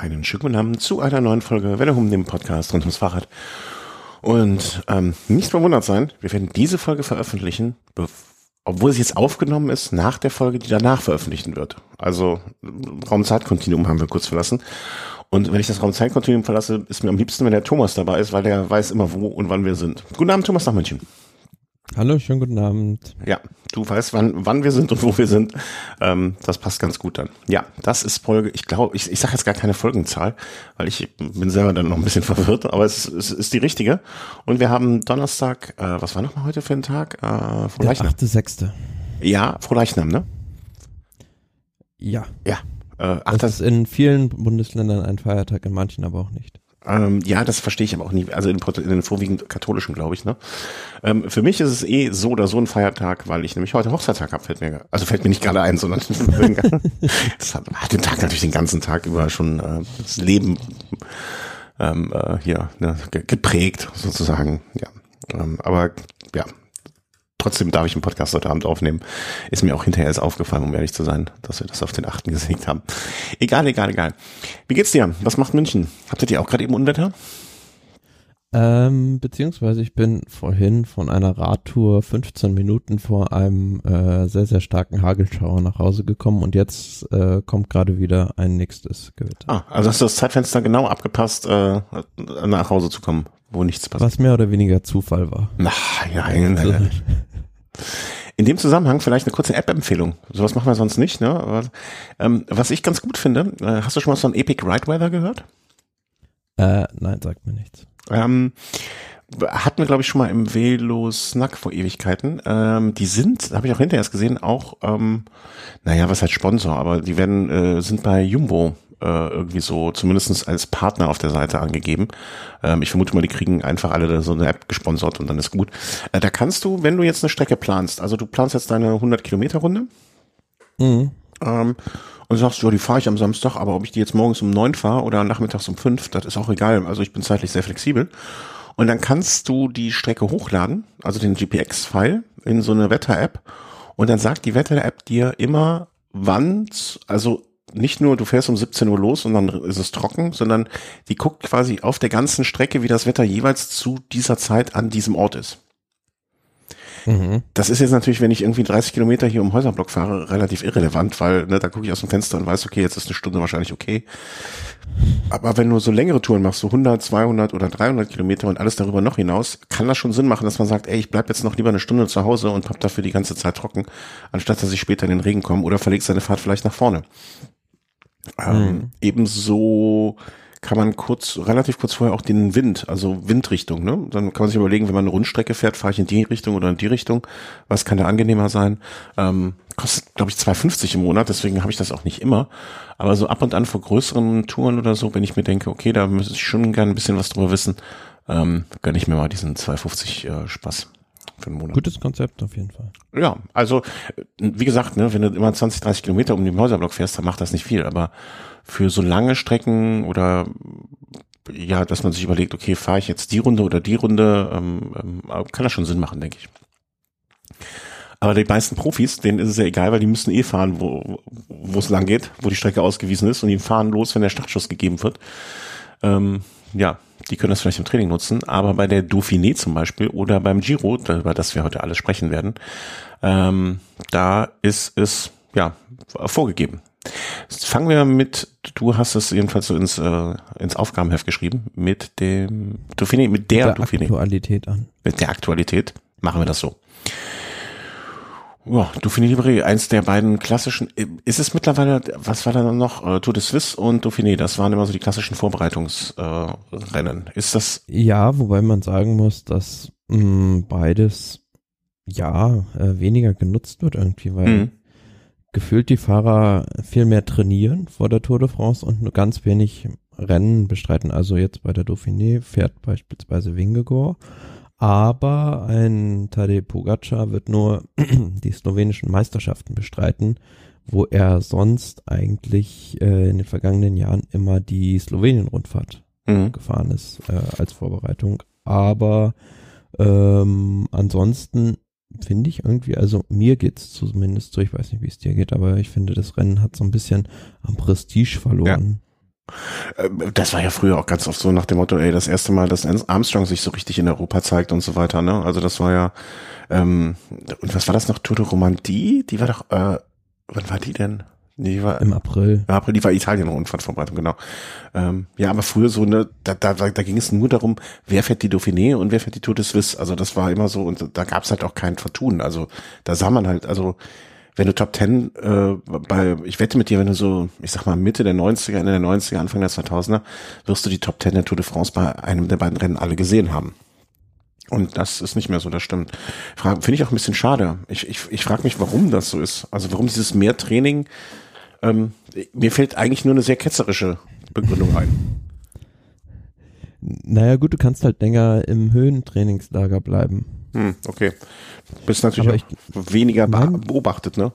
Einen schönen guten Abend zu einer neuen Folge Welle um dem Podcast rund ums Fahrrad. Und ähm, nicht verwundert sein, wir werden diese Folge veröffentlichen, obwohl sie jetzt aufgenommen ist, nach der Folge, die danach veröffentlichen wird. Also Raumzeitkontinuum haben wir kurz verlassen. Und wenn ich das Raumzeitkontinuum verlasse, ist mir am liebsten, wenn der Thomas dabei ist, weil der weiß immer, wo und wann wir sind. Guten Abend, Thomas nach München. Hallo, schönen guten Abend. Ja, du weißt, wann, wann wir sind und wo wir sind. Ähm, das passt ganz gut dann. Ja, das ist Folge, ich glaube, ich, ich sage jetzt gar keine Folgenzahl, weil ich bin selber dann noch ein bisschen verwirrt, aber es, es ist die richtige. Und wir haben Donnerstag, äh, was war nochmal heute für ein Tag? Äh, Frohleichnam. Der 8.6. Ja, Frohleichnam, ne? Ja. Ja. Äh, das ist in vielen Bundesländern ein Feiertag, in manchen aber auch nicht. Ähm, ja, das verstehe ich aber auch nicht. Also in, in den vorwiegend katholischen, glaube ich. Ne? Ähm, für mich ist es eh so oder so ein Feiertag, weil ich nämlich heute Hochzeitstag habe. Fällt mir, also fällt mir nicht gerade ein, sondern das hat, hat den Tag natürlich den ganzen Tag über schon äh, das Leben ähm, äh, hier ne, geprägt sozusagen. Ja, ähm, aber ja, trotzdem darf ich einen Podcast heute Abend aufnehmen. Ist mir auch hinterher erst aufgefallen, um ehrlich zu sein, dass wir das auf den achten gesägt haben. Egal, egal, egal. Wie geht's dir? Was macht München? Habt ihr auch gerade eben Unwetter? Ähm, beziehungsweise ich bin vorhin von einer Radtour 15 Minuten vor einem äh, sehr, sehr starken Hagelschauer nach Hause gekommen und jetzt äh, kommt gerade wieder ein nächstes Gewitter. Ah, also hast du das Zeitfenster genau abgepasst, äh, nach Hause zu kommen, wo nichts passiert. Was mehr oder weniger Zufall war. Na, ja, nein, nein, nein. In dem Zusammenhang vielleicht eine kurze App-Empfehlung. Sowas machen wir sonst nicht. Ne? Aber, ähm, was ich ganz gut finde, äh, hast du schon mal so ein Epic Ride Weather gehört? Äh, nein, sagt mir nichts. Ähm, hatten wir, glaube ich, schon mal im Velo Snack vor Ewigkeiten. Ähm, die sind, habe ich auch hinterher erst gesehen, auch, ähm, naja, was heißt Sponsor, aber die werden, äh, sind bei Jumbo äh, irgendwie so zumindestens als Partner auf der Seite angegeben. Ähm, ich vermute mal, die kriegen einfach alle so eine App gesponsert und dann ist gut. Äh, da kannst du, wenn du jetzt eine Strecke planst, also du planst jetzt deine 100 Kilometer Runde mhm. ähm, und sagst, ja, die fahre ich am Samstag, aber ob ich die jetzt morgens um neun fahre oder nachmittags um fünf, das ist auch egal. Also ich bin zeitlich sehr flexibel. Und dann kannst du die Strecke hochladen, also den GPX-File in so eine Wetter-App und dann sagt die Wetter-App dir immer, wann, also nicht nur, du fährst um 17 Uhr los und dann ist es trocken, sondern die guckt quasi auf der ganzen Strecke, wie das Wetter jeweils zu dieser Zeit an diesem Ort ist. Mhm. Das ist jetzt natürlich, wenn ich irgendwie 30 Kilometer hier um Häuserblock fahre, relativ irrelevant, weil ne, da gucke ich aus dem Fenster und weiß, okay, jetzt ist eine Stunde wahrscheinlich okay. Aber wenn du so längere Touren machst, so 100, 200 oder 300 Kilometer und alles darüber noch hinaus, kann das schon Sinn machen, dass man sagt, ey, ich bleib jetzt noch lieber eine Stunde zu Hause und hab dafür die ganze Zeit trocken, anstatt dass ich später in den Regen komme oder verlegst deine Fahrt vielleicht nach vorne. Ähm, mhm. Ebenso kann man kurz, relativ kurz vorher auch den Wind, also Windrichtung, ne? Dann kann man sich überlegen, wenn man eine Rundstrecke fährt, fahre ich in die Richtung oder in die Richtung. Was kann da angenehmer sein? Ähm, kostet, glaube ich, 2,50 im Monat, deswegen habe ich das auch nicht immer. Aber so ab und an vor größeren Touren oder so, wenn ich mir denke, okay, da müsste ich schon gerne ein bisschen was drüber wissen, ähm, gönne ich mir mal diesen 2,50 äh, Spaß für einen Monat. Gutes Konzept auf jeden Fall. Ja, also wie gesagt, ne, wenn du immer 20, 30 Kilometer um den Häuserblock fährst, dann macht das nicht viel. Aber für so lange Strecken oder ja, dass man sich überlegt, okay, fahre ich jetzt die Runde oder die Runde, ähm, ähm, kann das schon Sinn machen, denke ich. Aber die meisten Profis, denen ist es ja egal, weil die müssen eh fahren, wo wo es lang geht, wo die Strecke ausgewiesen ist und die fahren los, wenn der Startschuss gegeben wird. Ähm, ja, die können das vielleicht im Training nutzen, aber bei der Dauphiné zum Beispiel oder beim Giro, über das wir heute alles sprechen werden, ähm, da ist es ja vorgegeben. Fangen wir mit, du hast es jedenfalls so ins, äh, ins Aufgabenheft geschrieben, mit dem Dauphiné, mit der, mit der Dauphiné. Aktualität an. Mit der Aktualität machen wir das so. Ja, Dauphiné Libéré, eins der beiden klassischen, ist es mittlerweile, was war da noch? Äh, Tour de Suisse und Dauphiné, das waren immer so die klassischen Vorbereitungsrennen. Äh, ist das? Ja, wobei man sagen muss, dass mh, mm, beides ja äh, weniger genutzt wird irgendwie, weil mhm. gefühlt die Fahrer viel mehr trainieren vor der Tour de France und nur ganz wenig Rennen bestreiten. Also jetzt bei der Dauphiné fährt beispielsweise Wingegor aber ein Tadej Pogacar wird nur die slowenischen Meisterschaften bestreiten, wo er sonst eigentlich äh, in den vergangenen Jahren immer die Slowenien-Rundfahrt mhm. gefahren ist äh, als Vorbereitung. Aber ähm, ansonsten finde ich irgendwie, also mir geht's zumindest so, ich weiß nicht, wie es dir geht, aber ich finde, das Rennen hat so ein bisschen am Prestige verloren. Ähm, das war ja früher auch ganz oft so nach dem Motto, ey, das erste Mal, dass Armstrong sich so richtig in Europa zeigt und so weiter, ne? Also das war ja, ähm, und was war das noch? Tour de Romandie? Die war doch, äh, wann war die denn? Die war, Im April. Im April, die war Italien-Rundfahrtverbreitung, genau. Ähm, ja, aber früher so, ne, da, da, da ging es nur darum, wer fährt die Dauphiné und wer fährt die Tour de Suisse. Also das war immer so, und da gab es halt auch kein Vertun. Also da sah man halt, also wenn du Top Ten äh, bei, ich wette mit dir, wenn du so, ich sag mal Mitte der 90er, Ende der 90er, Anfang der 2000er, wirst du die Top Ten der Tour de France bei einem der beiden Rennen alle gesehen haben. Und das ist nicht mehr so, das stimmt. Finde ich auch ein bisschen schade. Ich, ich, ich frage mich, warum das so ist. Also warum dieses Mehrtraining ähm, mir fällt eigentlich nur eine sehr ketzerische Begründung ein. Naja gut, du kannst halt länger im Höhentrainingslager bleiben. Hm, okay. Bist natürlich ich, weniger mein, beobachtet, ne?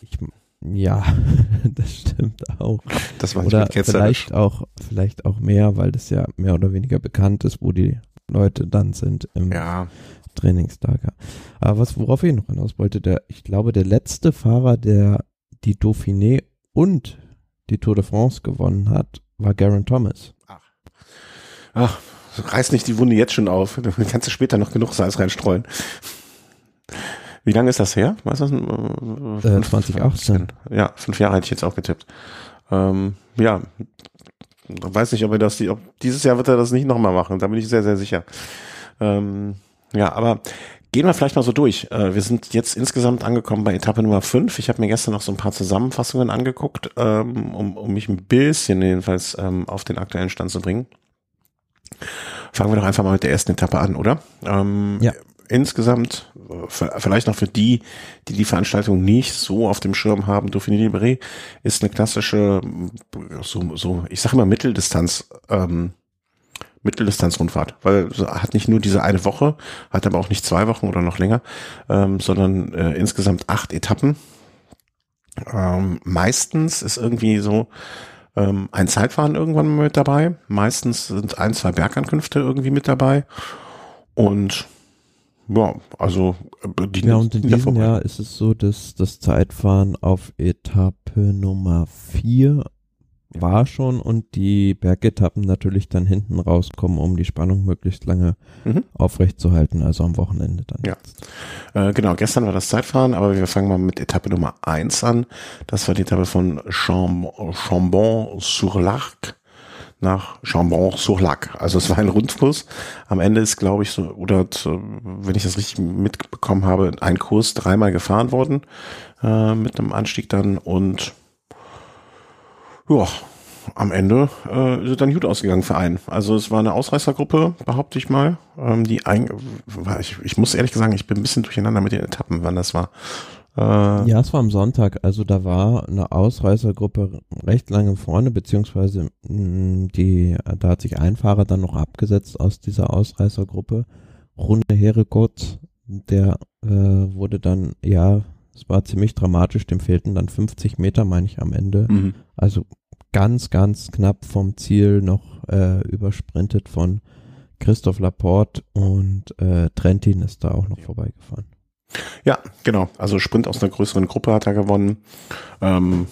Ich, ja, das stimmt auch. Das war oder vielleicht auch, vielleicht auch mehr, weil das ja mehr oder weniger bekannt ist, wo die Leute dann sind im ja. Trainingslager. Aber was, worauf ich noch hinaus wollte, der, ich glaube, der letzte Fahrer, der die Dauphiné und die Tour de France gewonnen hat, war Garen Thomas. Ach. Ach, reiß nicht die Wunde jetzt schon auf. Dann kannst du später noch genug Salz reinstreuen. Wie lange ist das her? Ist das? Äh, 2018. Ja, fünf Jahre hätte ich jetzt auch getippt. Ähm, ja, weiß nicht, ob er das, ob dieses Jahr wird er das nicht nochmal machen. Da bin ich sehr, sehr sicher. Ähm, ja, aber Gehen wir vielleicht mal so durch. Äh, wir sind jetzt insgesamt angekommen bei Etappe Nummer 5. Ich habe mir gestern noch so ein paar Zusammenfassungen angeguckt, ähm, um, um mich ein bisschen jedenfalls ähm, auf den aktuellen Stand zu bringen. Fangen wir doch einfach mal mit der ersten Etappe an, oder? Ähm, ja. Insgesamt, vielleicht noch für die, die die Veranstaltung nicht so auf dem Schirm haben, Dauphiné Libéré ist eine klassische, so, so ich sage immer Mitteldistanz ähm, Mitteldistanzrundfahrt, weil hat nicht nur diese eine Woche, hat aber auch nicht zwei Wochen oder noch länger, ähm, sondern äh, insgesamt acht Etappen. Ähm, meistens ist irgendwie so ähm, ein Zeitfahren irgendwann mit dabei. Meistens sind ein, zwei Bergankünfte irgendwie mit dabei. Und ja, also äh, die Ja, und in diesem Jahr ist es so, dass das Zeitfahren auf Etappe Nummer vier war schon und die Bergetappen natürlich dann hinten rauskommen, um die Spannung möglichst lange mhm. aufrechtzuerhalten, also am Wochenende dann. Ja, äh, genau. Gestern war das Zeitfahren, aber wir fangen mal mit Etappe Nummer eins an. Das war die Etappe von Chambon-sur-Lac nach Chambon-sur-Lac. Also es war ein Rundkurs. Am Ende ist, glaube ich, so, oder wenn ich das richtig mitbekommen habe, ein Kurs dreimal gefahren worden äh, mit einem Anstieg dann und ja, am Ende äh, ist dann gut ausgegangen für einen. Also es war eine Ausreißergruppe, behaupte ich mal. Ähm, die ein, ich, ich muss ehrlich sagen, ich bin ein bisschen durcheinander mit den Etappen, wann das war. Äh, ja, es war am Sonntag. Also da war eine Ausreißergruppe recht lange vorne, beziehungsweise mh, mm, die, da hat sich ein Fahrer dann noch abgesetzt aus dieser Ausreißergruppe. Runde Herekot, der äh, wurde dann, ja, es war ziemlich dramatisch, dem fehlten dann 50 Meter, meine ich, am Ende. Mhm. Also ganz, ganz knapp vom Ziel noch äh, übersprintet von Christoph Laporte und äh, Trentin ist da auch noch vorbeigefahren. Ja, genau. Also Sprint aus einer größeren Gruppe hat er gewonnen. Ähm,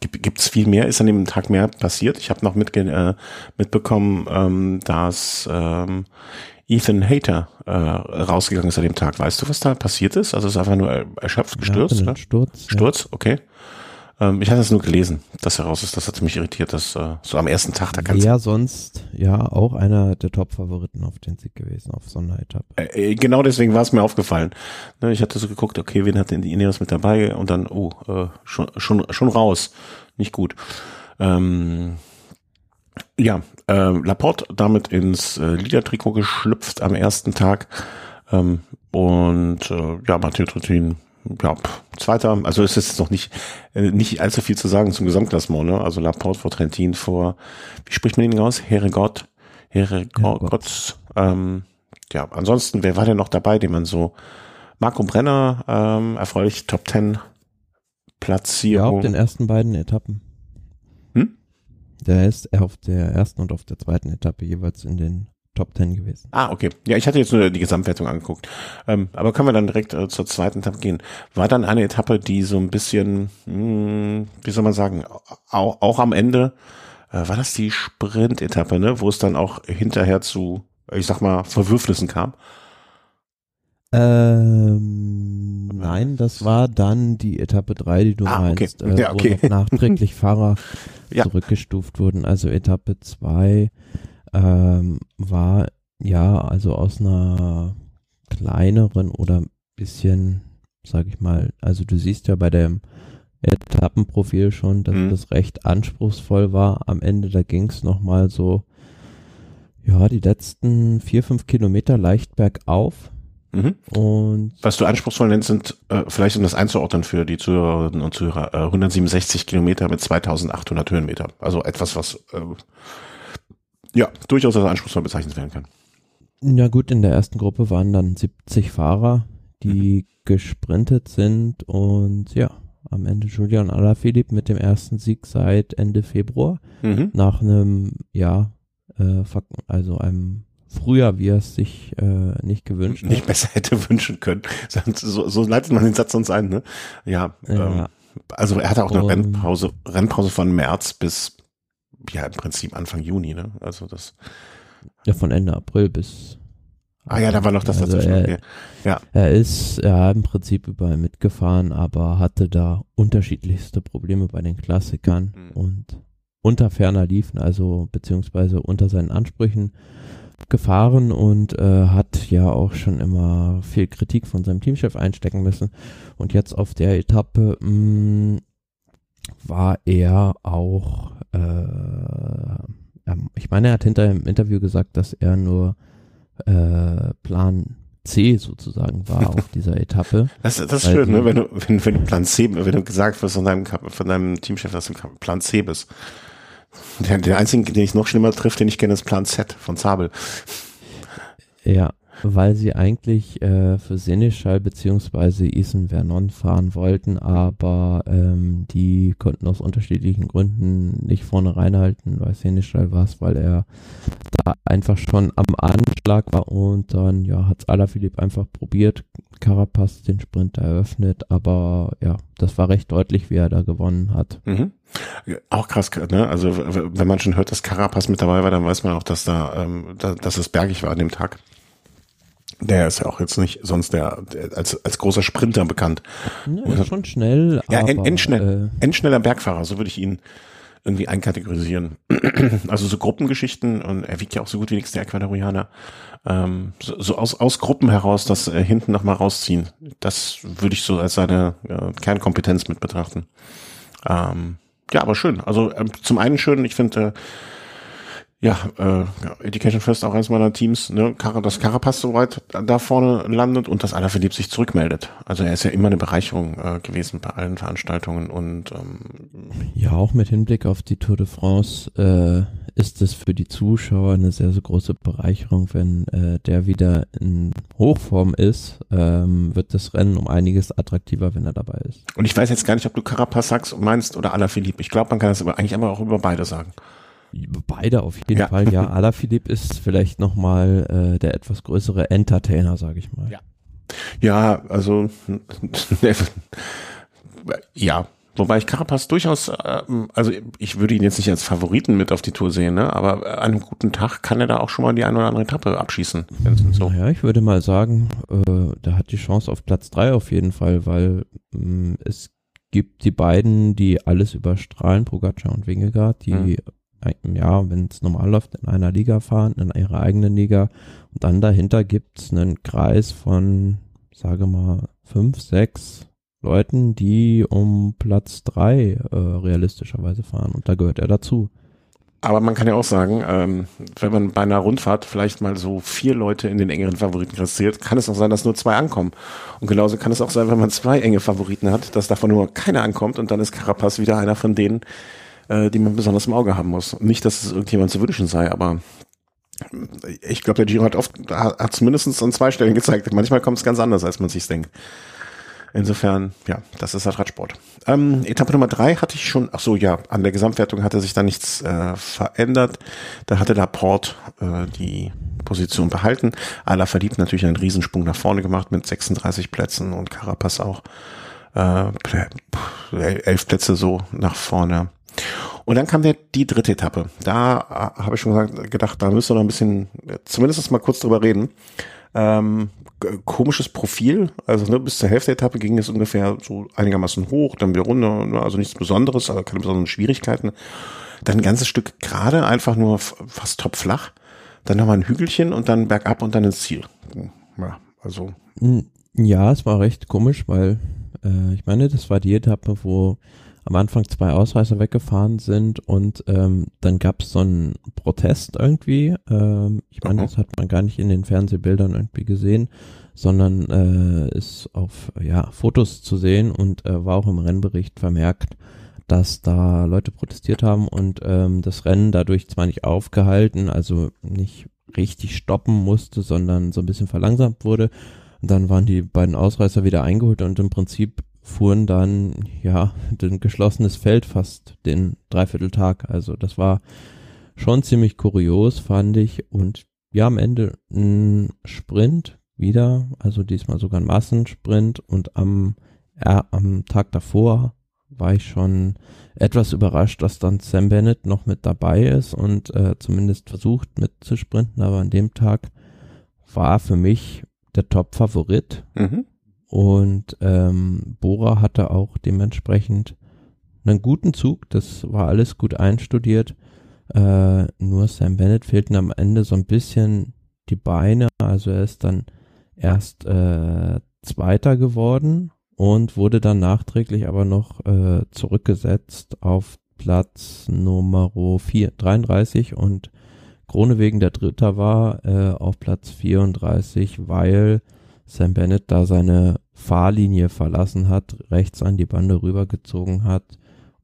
Gibt es viel mehr? Ist an dem Tag mehr passiert? Ich habe noch mitge äh, mitbekommen, ähm, dass ähm, Ethan Hater äh, rausgegangen ist an dem Tag. Weißt du, was da passiert ist? Also ist einfach nur erschöpft, gestürzt? Ja, ne? Sturz. Sturz, ja. okay. Ähm, ich hatte es nur gelesen, dass er raus ist. Das hat mich irritiert, dass äh, so am ersten Tag da kannst Ja, sonst ja auch einer der Top-Favoriten auf den Sieg gewesen, auf so einer Etappe. Äh, äh, genau deswegen war es mir aufgefallen. Ne, ich hatte so geguckt, okay, wen hat denn die Ineos mit dabei? Und dann, oh, äh, schon, schon, schon raus. Nicht gut. Ähm, ja, äh, Laporte damit ins äh, Liedertrikot geschlüpft am ersten Tag. Ähm, und äh, ja, Matthieu Trittin ja, zweiter, also es ist noch nicht, äh, nicht allzu viel zu sagen zum Gesamtklassement, ne? Also Laporte vor Trentin vor, wie spricht man ihn aus? Heregott, Heregott, ähm, ja, ansonsten, wer war denn noch dabei, den man so, Marco Brenner, ähm, erfreulich Top Ten Platzierung. Ja, auf den ersten beiden Etappen. Hm? Der ist auf der ersten und auf der zweiten Etappe jeweils in den Top Ten gewesen. Ah, okay. Ja, ich hatte jetzt nur die Gesamtwertung angeguckt. Ähm, aber können wir dann direkt äh, zur zweiten Etappe gehen. War dann eine Etappe, die so ein bisschen, mh, hm, wie soll man sagen, auch, auch am Ende, äh, war das die Sprint-Etappe, ne, wo es dann auch hinterher zu, ich sag mal, Verwürfnissen kam? Ähm, nein, das war dann die Etappe 3, die du ah, meinst, okay. Äh, ja, okay. wo nachträglich Fahrer ja. zurückgestuft wurden. Also Etappe 2 ähm, war ja also aus einer kleineren oder bisschen, sag ich mal, also du siehst ja bei dem Etappenprofil schon, dass mhm. das recht anspruchsvoll war. Am Ende, da ging es nochmal so, ja, die letzten vier, fünf Kilometer leicht bergauf. Mhm. Und Was du anspruchsvoll nennst, sind äh, vielleicht um das einzuordnen für die Zuhörerinnen und Zuhörer, äh, 167 Kilometer mit 2800 Höhenmeter. Also etwas, was äh, ja durchaus als anspruchsvoll bezeichnet werden kann. Ja gut, in der ersten Gruppe waren dann 70 Fahrer, die mhm. gesprintet sind und ja, am Ende Julian Alaphilippe mit dem ersten Sieg seit Ende Februar mhm. nach einem, ja, äh, also einem früher, wie er es sich äh, nicht gewünscht Nicht besser hätte wünschen können. So, so leitet man den Satz sonst ein, ne? Ja. ja. Ähm, also er hatte auch eine um, Rennpause, Rennpause von März bis ja im Prinzip Anfang Juni, ne? Also das. Ja, von Ende April bis. Ah ja, da war noch das also dazwischen. Er, ja. er ist ja im Prinzip überall mitgefahren, aber hatte da unterschiedlichste Probleme bei den Klassikern mhm. und unter ferner liefen, also beziehungsweise unter seinen Ansprüchen gefahren und äh, hat ja auch schon immer viel Kritik von seinem Teamchef einstecken müssen. Und jetzt auf der Etappe mh, mm, war er auch, äh, ich meine, er hat hinter im Interview gesagt, dass er nur äh, Plan C sozusagen war auf dieser Etappe. Das, das ist schön, ne? wenn du, wenn, wenn Plan C, wenn du gesagt wirst von deinem, von deinem Teamchef, dass du Plan C bist. Der, der einzige, den ich noch schlimmer trifft, den ich kenne, ist Plan Z von Zabel. Ja, weil sie eigentlich äh, für Seneschall beziehungsweise Isen Vernon fahren wollten, aber ähm, die konnten aus unterschiedlichen Gründen nicht vorne reinhalten, weil Seneschall war es, weil er da einfach schon am Anschlag war und dann ja hat Alaphilippe einfach probiert, Carapaz den Sprint eröffnet, aber ja, das war recht deutlich, wie er da gewonnen hat. Mhm. Auch krass, ne? Also wenn man schon hört, dass Carapaz mit dabei war, dann weiß man auch, dass da, ähm, da dass es bergig war an dem Tag. Der ist ja auch jetzt nicht sonst der, der als, als großer Sprinter bekannt. Ja, ist schon schnell. Ja, aber, endschnell, äh, endschneller Bergfahrer, so würde ich ihn irgendwie einkategorisieren. also so Gruppengeschichten und er wiegt ja auch so gut wie nichts, der Ecuadorianer. Ähm, so, so aus, aus Gruppen heraus das äh, hinten nochmal rausziehen. Das würde ich so als seine äh, Kernkompetenz mit betrachten. Ähm, ja, aber schön. Also äh, zum einen schön, ich finde, äh, ja, äh, Education First auch eines meiner Teams, ne, dass Carapaz so weit da vorne landet und dass Alaphilippe sich zurückmeldet. Also er ist ja immer eine Bereicherung äh, gewesen bei allen Veranstaltungen und ähm, ja, auch mit Hinblick auf die Tour de France äh, ist es für die Zuschauer eine sehr, sehr große Bereicherung, wenn äh, der wieder in Hochform ist, ähm, wird das Rennen um einiges attraktiver, wenn er dabei ist. Und ich weiß jetzt gar nicht, ob du Carapaz sagst, meinst oder Alaphilippe. Ich glaube, man kann das aber eigentlich immer auch über beide sagen. Beide auf jeden ja. Fall, ja. Alaphilippe ist vielleicht nochmal äh, der etwas größere Entertainer, sage ich mal. Ja, ja also ja, Wobei ich Carapaz durchaus, äh, also ich würde ihn jetzt nicht als Favoriten mit auf die Tour sehen, ne? aber an einem guten Tag kann er da auch schon mal die eine oder andere Etappe abschießen. So. Naja, ich würde mal sagen, äh, der hat die Chance auf Platz drei auf jeden Fall, weil äh, es gibt die beiden, die alles überstrahlen, Pogacar und Wingegaard, die ja, wenn es normal läuft, in einer Liga fahren, in ihrer eigenen Liga. Und dann dahinter gibt es einen Kreis von, sage mal, fünf, sechs Leuten, die um Platz drei äh, realistischerweise fahren. Und da gehört er dazu. Aber man kann ja auch sagen, ähm, wenn man bei einer Rundfahrt vielleicht mal so vier Leute in den engeren Favoriten kassiert, kann es auch sein, dass nur zwei ankommen. Und genauso kann es auch sein, wenn man zwei enge Favoriten hat, dass davon nur keiner ankommt und dann ist Carapaz wieder einer von denen, äh, die man besonders im Auge haben muss. Nicht, dass es irgendjemand zu wünschen sei, aber ich glaube, der Giro hat oft, hat zumindest an zwei Stellen gezeigt, manchmal kommt es ganz anders, als man sich denkt. Insofern, ja, das ist halt Radsport. Ähm, Etappe Nummer drei hatte ich schon, ach so, ja, an der Gesamtwertung hatte sich da nichts äh, verändert. Da hatte Laporte äh, die Position behalten. Ala verliebt natürlich einen Riesensprung nach vorne gemacht mit 36 Plätzen und Carapaz auch äh, elf Plätze so nach vorne. Und dann kam der, die dritte Etappe. Da äh, habe ich schon gesagt, gedacht, da müssen wir noch ein bisschen, zumindest mal kurz drüber reden. Ähm, komisches Profil. Also ne, bis zur Hälfte der Etappe ging es ungefähr so einigermaßen hoch, dann wieder runter, ne, also nichts Besonderes, also keine besonderen Schwierigkeiten. Dann ein ganzes Stück gerade, einfach nur fast topflach. Dann nochmal ein Hügelchen und dann bergab und dann ins Ziel. Ja, also. Ja, es war recht komisch, weil äh, ich meine, das war die Etappe, wo am Anfang zwei Ausreißer weggefahren sind und ähm, dann gab es so einen Protest irgendwie. Ähm, ich meine, das hat man gar nicht in den Fernsehbildern irgendwie gesehen, sondern äh, ist auf ja, Fotos zu sehen und äh, war auch im Rennbericht vermerkt, dass da Leute protestiert haben und ähm, das Rennen dadurch zwar nicht aufgehalten, also nicht richtig stoppen musste, sondern so ein bisschen verlangsamt wurde. Und dann waren die beiden Ausreißer wieder eingeholt und im Prinzip fuhren dann, ja, ein geschlossenes Feld fast den Dreivierteltag. Also das war schon ziemlich kurios, fand ich. Und ja, am Ende ein Sprint wieder, also diesmal sogar ein Massensprint und am, äh, am Tag davor war ich schon etwas überrascht, dass dann Sam Bennett noch mit dabei ist und äh, zumindest versucht mitzusprinten, aber an dem Tag war für mich der Top-Favorit. Mhm. Und ähm, Bora hatte auch dementsprechend einen guten Zug. Das war alles gut einstudiert. Äh, nur Sam Bennett fehlten am Ende so ein bisschen die Beine. Also er ist dann erst äh, Zweiter geworden und wurde dann nachträglich aber noch äh, zurückgesetzt auf Platz Nummer 4, 33 und Krone wegen der Dritter war äh, auf Platz 34, weil Sam Bennett da seine Fahrlinie verlassen hat, rechts an die Bande rübergezogen hat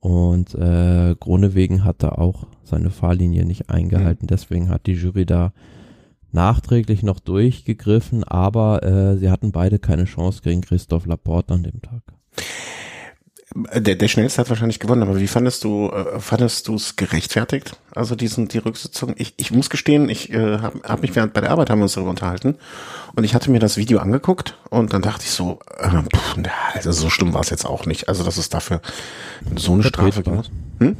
und äh, Gronewegen hatte auch seine Fahrlinie nicht eingehalten. Mhm. Deswegen hat die Jury da nachträglich noch durchgegriffen, aber äh, sie hatten beide keine Chance gegen Christoph Laporte an dem Tag. Der, der schnellste hat wahrscheinlich gewonnen, aber wie fandest du, äh, fandest du es gerechtfertigt? Also diesen, die Rücksitzung? Ich, ich muss gestehen, ich äh, habe hab mich während bei der Arbeit haben wir uns darüber unterhalten und ich hatte mir das Video angeguckt und dann dachte ich so, äh, pff, also so schlimm war es jetzt auch nicht. Also dass es dafür so eine Strafe gibt. Hm?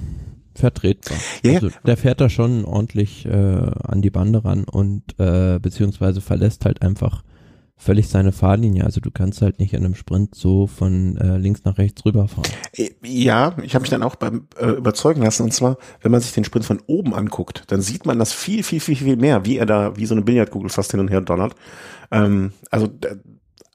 Vertretbar. Ja, also, der fährt da schon ordentlich äh, an die Bande ran und äh, beziehungsweise verlässt halt einfach völlig seine Fahrlinie. Also du kannst halt nicht in einem Sprint so von äh, links nach rechts rüberfahren. Äh, ja, ich habe mich dann auch beim äh, überzeugen lassen. Und zwar, wenn man sich den Sprint von oben anguckt, dann sieht man das viel, viel, viel, viel mehr, wie er da wie so eine Billardkugel fast hin und her donnert. Ähm, also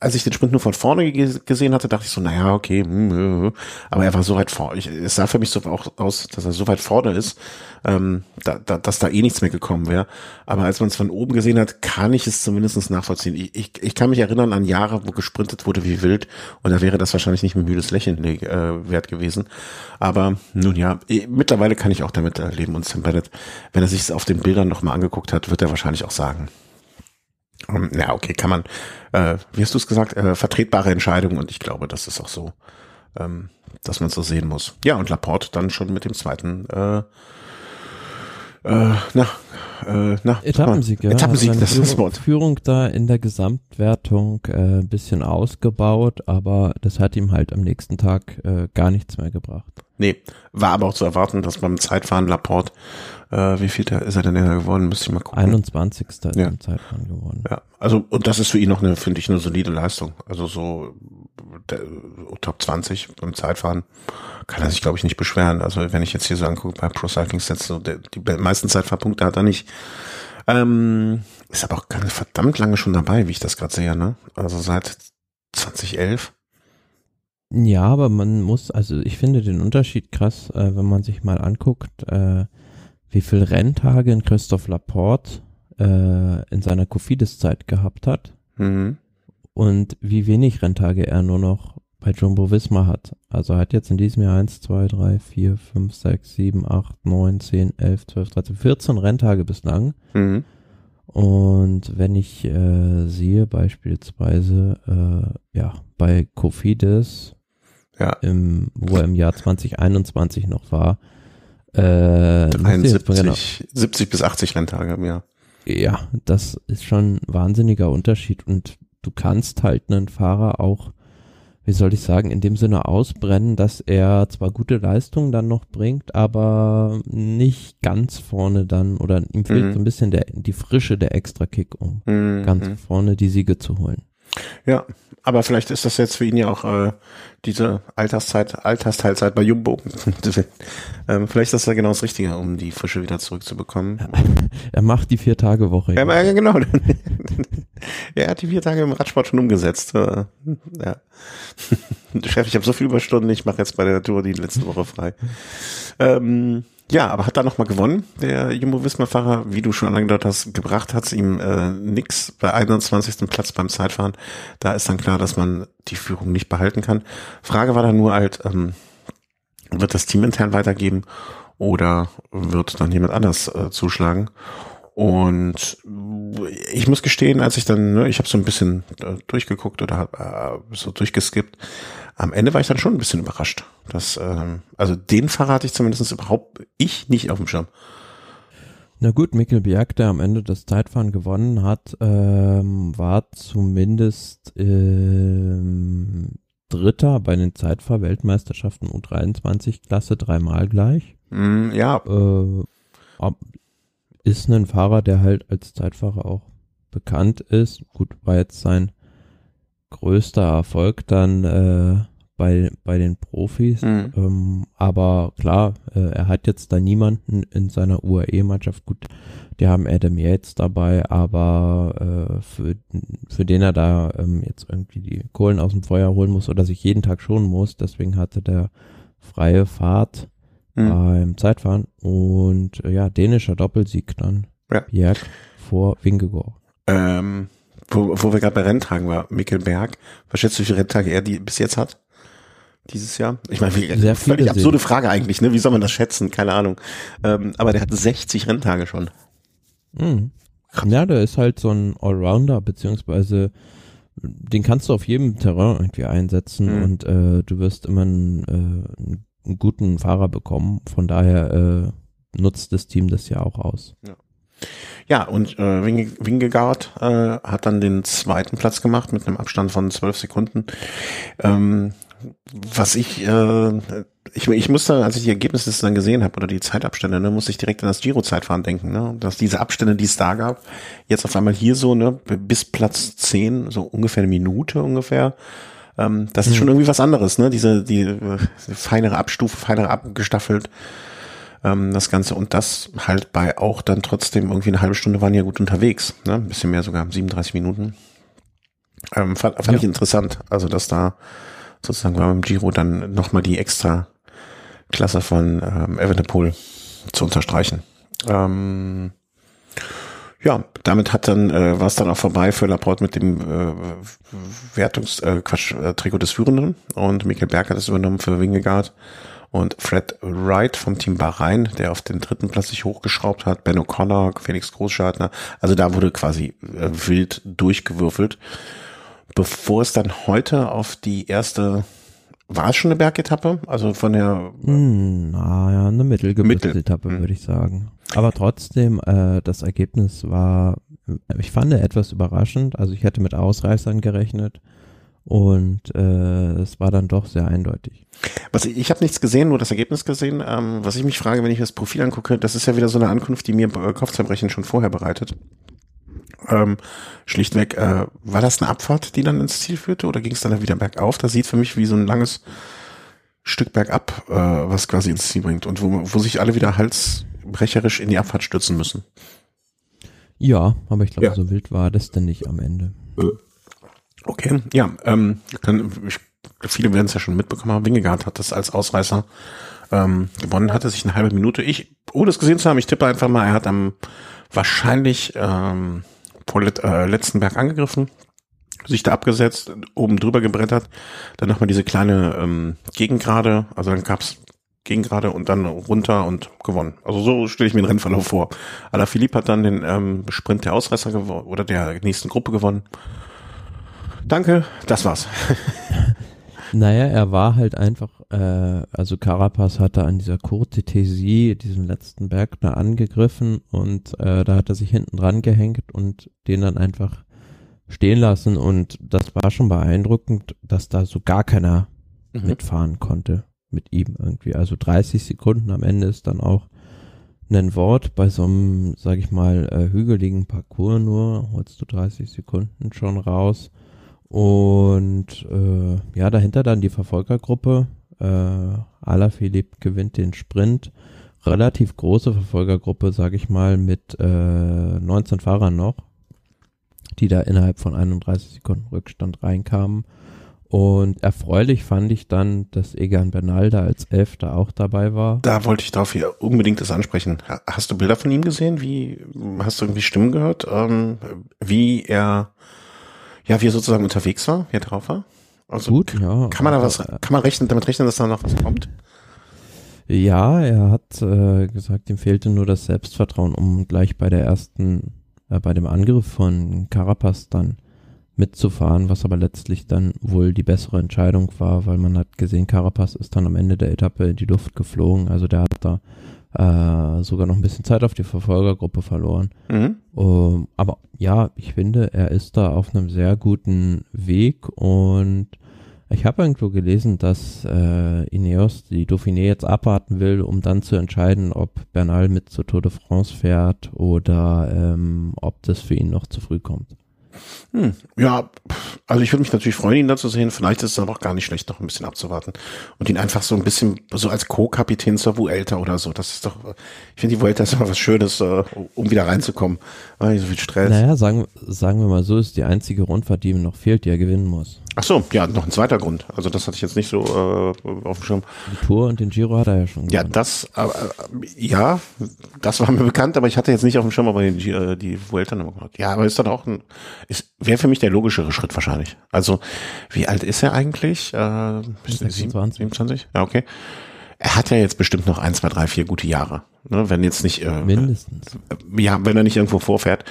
als ich den Sprint nur von vorne gesehen hatte, dachte ich so, naja, okay, hm, aber er war so weit vorne. Es sah für mich so auch aus, dass er so weit vorne ist, ähm, da, da, dass da eh nichts mehr gekommen wäre. Aber als man es von oben gesehen hat, kann ich es zumindest nachvollziehen. Ich, ich, ich kann mich erinnern an Jahre, wo gesprintet wurde wie wild und da wäre das wahrscheinlich nicht mit müdes Lächeln äh, wert gewesen. Aber nun ja, mittlerweile kann ich auch damit leben und Sam Bennett, wenn er sich es auf den Bildern nochmal angeguckt hat, wird er wahrscheinlich auch sagen, um, ja, okay, kann man, äh, wie hast du es gesagt, äh, vertretbare Entscheidung und ich glaube, das ist auch so, ähm, dass man es so sehen muss. Ja, und Laporte dann schon mit dem zweiten äh, äh, na, äh, na, Etappensieg, ja. Etappensieg, also das ist das Wort. Führung da in der Gesamtwertung äh, bisschen ausgebaut, aber das hat ihm halt am nächsten Tag äh, gar nichts mehr gebracht. Nee, war aber auch zu erwarten, dass beim Zeitfahren Laporte, äh, wie viel ist er denn geworden? Müsste ich mal gucken. 21. Ja. im Zeitfahren geworden. Ja, also und das ist für ihn noch eine, finde ich, eine solide Leistung. Also so der, Top 20 beim Zeitfahren kann er sich, glaube ich, nicht beschweren. Also wenn ich jetzt hier so angucke bei Pro Cycling Stats, so der, die meisten Zeitfahrpunkte hat er nicht. Ähm, ist aber auch ganz verdammt lange schon dabei, wie ich das gerade sehe, ne? Also seit 2011. Ja, aber man muss, also ich finde den Unterschied krass, äh, wenn man sich mal anguckt, äh, wie viel Renntage in Christoph Laporte äh, in seiner Kofidis-Zeit gehabt hat mhm. und wie wenig Renntage er nur noch bei Jumbo Visma hat. Also er hat jetzt in diesem Jahr 1, 2, 3, 4, 5, 6, 7, 8, 9, 10, 11, 12, 13, 14 Renntage bislang. Mhm. Und wenn ich äh, sehe beispielsweise, äh, ja, bei Kofidis, ja. im, wo er im Jahr 2021 noch war, äh, 73, genau. 70 bis 80 Renntage im Jahr. Ja, das ist schon ein wahnsinniger Unterschied und du kannst halt einen Fahrer auch wie soll ich sagen, in dem Sinne ausbrennen, dass er zwar gute Leistungen dann noch bringt, aber nicht ganz vorne dann oder ihm fehlt mhm. so ein bisschen der, die Frische der Extra-Kick, um mhm. ganz vorne die Siege zu holen. Ja, aber vielleicht ist das jetzt für ihn ja auch äh, diese Alterszeit, Altersteilzeit bei Jumbo. ähm, vielleicht ist das ja genau das Richtige, um die Frische wieder zurückzubekommen. er macht die Vier-Tage-Woche. Ja, ja, genau. er hat die vier Tage im Radsport schon umgesetzt. Äh, ja. Chef, ich habe so viel Überstunden, ich mache jetzt bei der Tour die letzte Woche frei. Ähm, ja, aber hat da nochmal gewonnen, der Jumbo-Visma-Fahrer, wie du schon angedeutet hast, gebracht hat's ihm äh, nix bei 21. Platz beim Zeitfahren. Da ist dann klar, dass man die Führung nicht behalten kann. Frage war dann nur halt, ähm, wird das Team intern weitergeben oder wird dann jemand anders äh, zuschlagen? Und ich muss gestehen, als ich dann, ne, ich habe so ein bisschen äh, durchgeguckt oder äh, so durchgeskippt, am Ende war ich dann schon ein bisschen überrascht. Dass, ähm, also den Fahrer hatte ich zumindest überhaupt ich nicht auf dem Schirm. Na gut, Mikkel Bjerg, der am Ende das Zeitfahren gewonnen hat, ähm, war zumindest ähm, Dritter bei den Zeitfahr-Weltmeisterschaften U23-Klasse dreimal gleich. Mm, ja. Äh, ist ein Fahrer, der halt als Zeitfahrer auch bekannt ist. Gut, war jetzt sein größter Erfolg dann äh, bei, bei den Profis. Mhm. Ähm, aber klar, äh, er hat jetzt da niemanden in seiner UAE-Mannschaft. Gut, die haben Adam Yates dabei, aber äh, für, für den er da ähm, jetzt irgendwie die Kohlen aus dem Feuer holen muss oder sich jeden Tag schonen muss. Deswegen hatte der freie Fahrt mhm. beim Zeitfahren und äh, ja, dänischer Doppelsieg dann. Ja. Bjerg vor Wingegaard. Ähm, wo, wo wir gerade bei Renntagen war, Mikkel Berg, was schätzt du, wie viele Renntage er die bis jetzt hat? Dieses Jahr? Ich meine, wie, Sehr völlig absurde Frage eigentlich, ne? Wie soll man das schätzen? Keine Ahnung. Ähm, aber der hat 60 Renntage schon. Mhm. Ja, der ist halt so ein Allrounder, beziehungsweise den kannst du auf jedem Terrain irgendwie einsetzen mhm. und äh, du wirst immer einen, äh, einen guten Fahrer bekommen. Von daher äh, nutzt das Team das ja auch aus. Ja. Ja, und äh, Wingegaard äh, hat dann den zweiten Platz gemacht mit einem Abstand von zwölf Sekunden. Ähm, was ich, äh, ich, ich musste, als ich die Ergebnisse dann gesehen habe oder die Zeitabstände, ne, muss ich direkt an das Giro-Zeitfahren denken, ne, dass diese Abstände, die es da gab, jetzt auf einmal hier so, ne, bis Platz zehn, so ungefähr eine Minute ungefähr. Ähm, das ist mhm. schon irgendwie was anderes, ne, diese, die, äh, feinere Abstufe, feinere abgestaffelt ähm, das Ganze. Und das halt bei auch dann trotzdem irgendwie eine halbe Stunde waren ja gut unterwegs, ne? Ein bisschen mehr sogar, 37 Minuten. Ähm, fand fand ja. ich interessant, also dass da sozusagen beim Giro dann nochmal die extra Klasse von ähm, Evenepoel zu unterstreichen. Ähm, ja, damit hat dann äh, war es dann auch vorbei für Laporte mit dem äh, Wertungs äh, Quatsch äh, Trikot des Führenden und Michael Berg hat es übernommen für Wingegaard und Fred Wright vom Team Bahrain, der auf den dritten Platz sich hochgeschraubt hat, Ben O'Connor, Felix Großschartner. Also da wurde quasi äh, wild durchgewürfelt. Bevor es dann heute auf die erste war es schon eine Bergetappe? Also von der hm, naja, eine Mittelgebirgsetappe, Mittel. würde ich sagen. Aber trotzdem, äh, das Ergebnis war, ich fand etwas überraschend. Also ich hätte mit Ausreißern gerechnet. Und äh, es war dann doch sehr eindeutig. Was ich, ich habe nichts gesehen, nur das Ergebnis gesehen. Ähm, was ich mich frage, wenn ich das Profil angucke, das ist ja wieder so eine Ankunft, die mir äh, Kopfzerbrechen schon vorher bereitet. Ähm, schlichtweg, äh, war das eine Abfahrt, die dann ins Ziel führte, oder ging es dann wieder bergauf? Das sieht für mich wie so ein langes Stück bergab, äh, was quasi ins Ziel bringt und wo, wo sich alle wieder halsbrecherisch in die Abfahrt stürzen müssen. Ja, aber ich glaube, ja. so wild war das denn nicht am Ende. Äh. Okay, ja, ähm, kann, ich, viele werden es ja schon mitbekommen haben. Wingegaard hat das als Ausreißer ähm, gewonnen, hatte sich eine halbe Minute. Ich, ohne es gesehen zu haben, ich tippe einfach mal, er hat am wahrscheinlich ähm, vor let, äh, letzten Berg angegriffen, sich da abgesetzt, oben drüber gebrettert, dann nochmal diese kleine ähm, Gegengrade, also dann gab's ging gerade und dann runter und gewonnen. Also so stelle ich mir den Rennverlauf vor. Alaphilippe hat dann den ähm, Sprint der Ausreißer gewonnen oder der nächsten Gruppe gewonnen. Danke, das war's. naja, er war halt einfach, äh, also Carapaz hatte an dieser Courte Tésie, diesem letzten Berg, da angegriffen und äh, da hat er sich hinten dran gehängt und den dann einfach stehen lassen und das war schon beeindruckend, dass da so gar keiner mhm. mitfahren konnte mit ihm irgendwie. Also 30 Sekunden am Ende ist dann auch ein Wort bei so einem, sag ich mal, äh, hügeligen Parcours nur, holst du 30 Sekunden schon raus. Und äh, ja, dahinter dann die Verfolgergruppe. Äh, Alaphilippe gewinnt den Sprint. Relativ große Verfolgergruppe, sag ich mal, mit äh, 19 Fahrern noch, die da innerhalb von 31 Sekunden Rückstand reinkamen. Und erfreulich fand ich dann, dass Egan Bernal da als Elfter auch dabei war. Da wollte ich darauf hier unbedingt das ansprechen. Hast du Bilder von ihm gesehen? Wie hast du irgendwie Stimmen gehört? Ähm, wie er, ja, wie er sozusagen unterwegs war, wie er drauf war? Also Gut, ja. Kann man da was, kann man rechnen, damit rechnen, dass da noch was kommt? Ja, er hat äh, gesagt, ihm fehlte nur das Selbstvertrauen, um gleich bei der ersten, äh, bei dem Angriff von Carapaz dann mitzufahren, was aber letztlich dann wohl die bessere Entscheidung war, weil man hat gesehen, Carapaz ist dann am Ende der Etappe in die Luft geflogen, also der hat da äh, sogar noch ein bisschen Zeit auf die Verfolgergruppe verloren. Mhm. Um, aber ja, ich finde, er ist da auf einem sehr guten Weg und ich habe irgendwo gelesen, dass äh, Ineos die Dauphiné jetzt abwarten will, um dann zu entscheiden, ob Bernal mit zur Tour de France fährt oder ähm, ob das für ihn noch zu früh kommt. Hm, ja, also ich würde mich natürlich freuen, ihn da zu sehen. Vielleicht ist es aber auch gar nicht schlecht, noch ein bisschen abzuwarten und ihn einfach so ein bisschen so als Co-Kapitän zur Vuelta oder so. Das ist doch, ich finde die Vuelta ist immer was Schönes, äh, um wieder reinzukommen. Nicht so viel Stress. Naja, sagen, sagen wir mal so, ist die einzige Rundfahrt, die ihm noch fehlt, die er gewinnen muss. Ach so, ja, noch ein zweiter Grund. Also das hatte ich jetzt nicht so äh, auf dem Schirm. Die Tour und den Giro hat er ja schon gewonnen. Ja, das, äh, ja, das war mir bekannt, aber ich hatte jetzt nicht auf dem Schirm, aber die, äh, die Vuelta noch gemacht. Ja, aber ist dann auch ein, ist, wäre für mich der logischere Schritt wahrscheinlich. Also, wie alt ist er eigentlich? Äh, 26. 27? Ja, okay. Er hat ja jetzt bestimmt noch ein, zwei, drei, vier gute Jahre. Ne, wenn jetzt nicht äh, mindestens. ja wenn er nicht irgendwo vorfährt.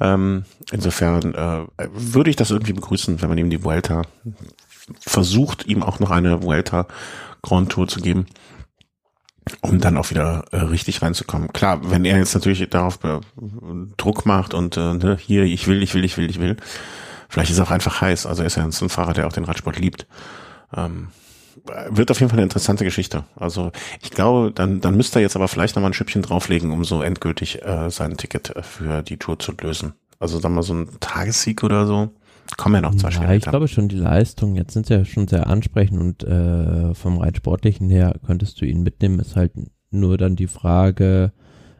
Ähm, insofern äh, würde ich das irgendwie begrüßen wenn man ihm die Vuelta versucht ihm auch noch eine Vuelta Grand Tour zu geben um dann auch wieder äh, richtig reinzukommen. Klar wenn er jetzt natürlich darauf äh, Druck macht und äh, ne, hier ich will ich will ich will ich will vielleicht ist er auch einfach heiß. Also er ist ja ein Fahrer der auch den Radsport liebt. Ähm, wird auf jeden Fall eine interessante Geschichte. Also ich glaube, dann, dann müsste er jetzt aber vielleicht nochmal ein Schüppchen drauflegen, um so endgültig äh, sein Ticket äh, für die Tour zu lösen. Also dann mal so ein Tagessieg oder so. Kommen ja noch zwei ja, Ich glaube schon die Leistung, jetzt sind sie ja schon sehr ansprechend und äh, vom rein sportlichen her könntest du ihn mitnehmen, ist halt nur dann die Frage,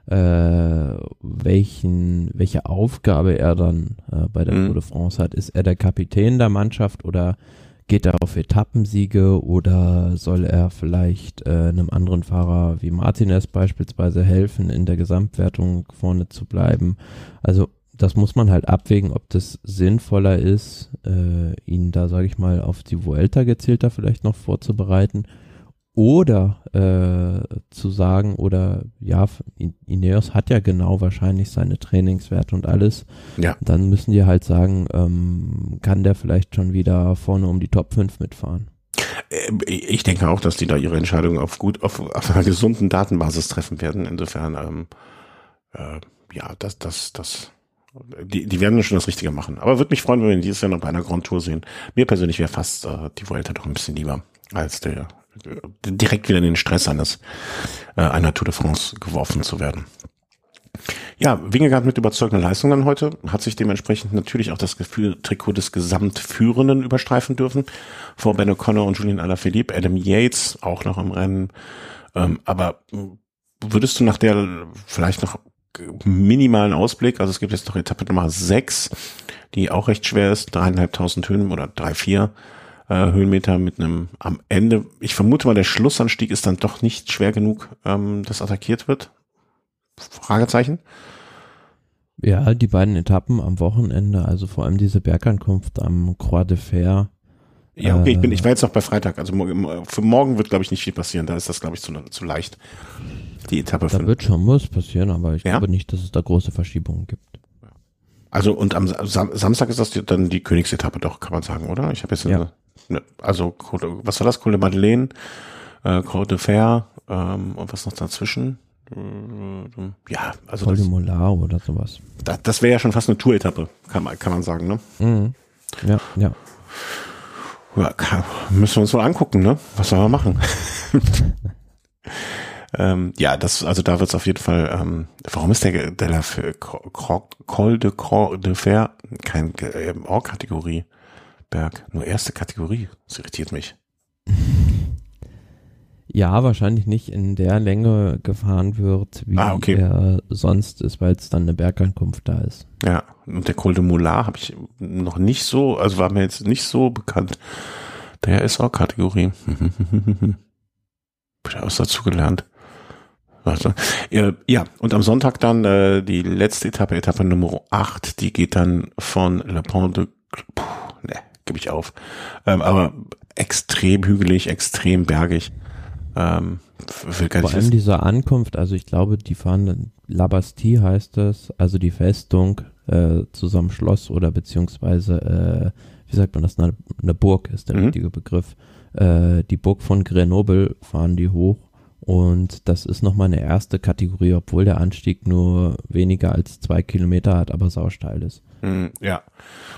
äh, welchen, welche Aufgabe er dann äh, bei der mhm. Tour de France hat. Ist er der Kapitän der Mannschaft oder Geht er auf Etappensiege oder soll er vielleicht äh, einem anderen Fahrer wie Martinez beispielsweise helfen, in der Gesamtwertung vorne zu bleiben? Also das muss man halt abwägen, ob das sinnvoller ist, äh, ihn da, sage ich mal, auf die Vuelta gezielter vielleicht noch vorzubereiten oder äh, zu sagen, oder ja, Ineos hat ja genau wahrscheinlich seine Trainingswerte und alles. Ja. Dann müssen die halt sagen, ähm, kann der vielleicht schon wieder vorne um die Top 5 mitfahren. Ähm, ich denke auch, dass die da ihre Entscheidung auf gut, auf, auf einer gesunden Datenbasis treffen werden. Insofern, ähm, äh, ja, das, das, das, die, die werden schon das Richtige machen. Aber würde mich freuen, wenn wir dieses Jahr noch bei einer Grand Tour sehen. Mir persönlich wäre fast äh, die Vuelta doch ein bisschen lieber als der direkt wieder in den Stress eines äh, einer Tour de France geworfen zu werden. Ja, Wingegaard mit überzeugender Leistung dann heute, hat sich dementsprechend natürlich auch das Gefühl, Trikot des Gesamtführenden überstreifen dürfen. Vor Ben O'Connor und Julian Alaphilippe, Adam Yates auch noch im Rennen. Ähm, aber würdest du nach der vielleicht noch minimalen Ausblick, also es gibt jetzt noch Etappe Nummer 6, die auch recht schwer ist, dreieinhalbtausend Höhen oder drei, vier, äh, Höhenmeter mit einem am Ende. Ich vermute mal, der Schlussanstieg ist dann doch nicht schwer genug, ähm, dass attackiert wird. Fragezeichen. Ja, die beiden Etappen am Wochenende, also vor allem diese Bergankunft am Croix de Fer, Ja, okay, ich bin, ich war jetzt noch bei Freitag. Also für morgen wird, glaube ich, nicht viel passieren. Da ist das, glaube ich, zu, zu leicht. Die Etappe. Da wird schon was passieren, aber ich ja? glaube nicht, dass es da große Verschiebungen gibt. Also und am Sam Samstag ist das dann die Königsetappe doch, kann man sagen, oder? Ich habe jetzt ja. Eine, also was war das? Col de Madeleine, äh, Col de Fer ähm, und was noch dazwischen? Äh, ja, also Col de Molar oder sowas. Das, das wäre ja schon fast eine Tour-Etappe, kann man, kann man sagen, ne? Mhm. Ja, ja. Ja, kann, müssen wir uns mal angucken, ne? Was sollen wir machen? ähm, ja, das, also da wird es auf jeden Fall, ähm, warum ist der, der, Col de Croix de Fer kein äh, Or-Kategorie Berg, nur erste Kategorie? Das irritiert mich. Ja, wahrscheinlich nicht in der Länge gefahren wird, wie ah, okay. er sonst ist, weil es dann eine Bergankunft da ist. Ja, und der Col de Moulin habe ich noch nicht so, also war mir jetzt nicht so bekannt. Der ist auch Kategorie. Hab was dazu gelernt. Warte. Ja, und am Sonntag dann äh, die letzte Etappe, Etappe Nummer 8, die geht dann von Le Pont de Puh, ne, gebe ich auf. Ähm, aber extrem hügelig, extrem bergig. Ähm, will gar Vor allem diese Ankunft, also ich glaube, die fahren La Bastille heißt es, also die Festung äh, zusammen Schloss oder beziehungsweise, äh, wie sagt man das, eine, eine Burg ist der mhm. richtige Begriff. Äh, die Burg von Grenoble fahren die hoch und das ist nochmal eine erste Kategorie, obwohl der Anstieg nur weniger als zwei Kilometer hat, aber sausteil ist. Mhm, ja.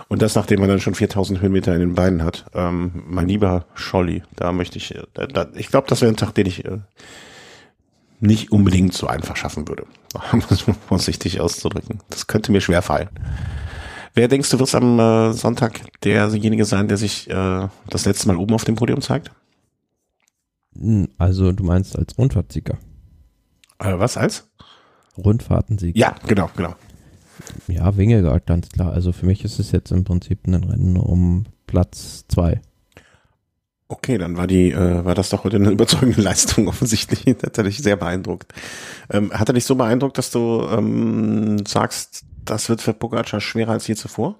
Und das, nachdem man dann schon 4000 Höhenmeter in den Beinen hat. Ähm, mein lieber Scholli, da möchte ich, äh, da, da, ich glaube, das wäre ein Tag, den ich äh, nicht unbedingt so einfach schaffen würde. Um es vorsichtig auszudrücken. Das könnte mir schwer fallen. Wer denkst du, wird am äh, Sonntag derjenige sein, der sich äh, das letzte Mal oben auf dem Podium zeigt? Hm, also du meinst als Rundfahrtsieger? Äh, was als? Rundfahrtensieger. Ja, genau, genau. Ja, Wingegaard, ganz klar. Also für mich ist es jetzt im Prinzip ein Rennen um Platz zwei. Okay, dann war die, äh, war das doch heute eine überzeugende Leistung offensichtlich. Das hat dich sehr beeindruckt. Ähm, hat er dich so beeindruckt, dass du ähm, sagst, das wird für Pogacar schwerer als je zuvor?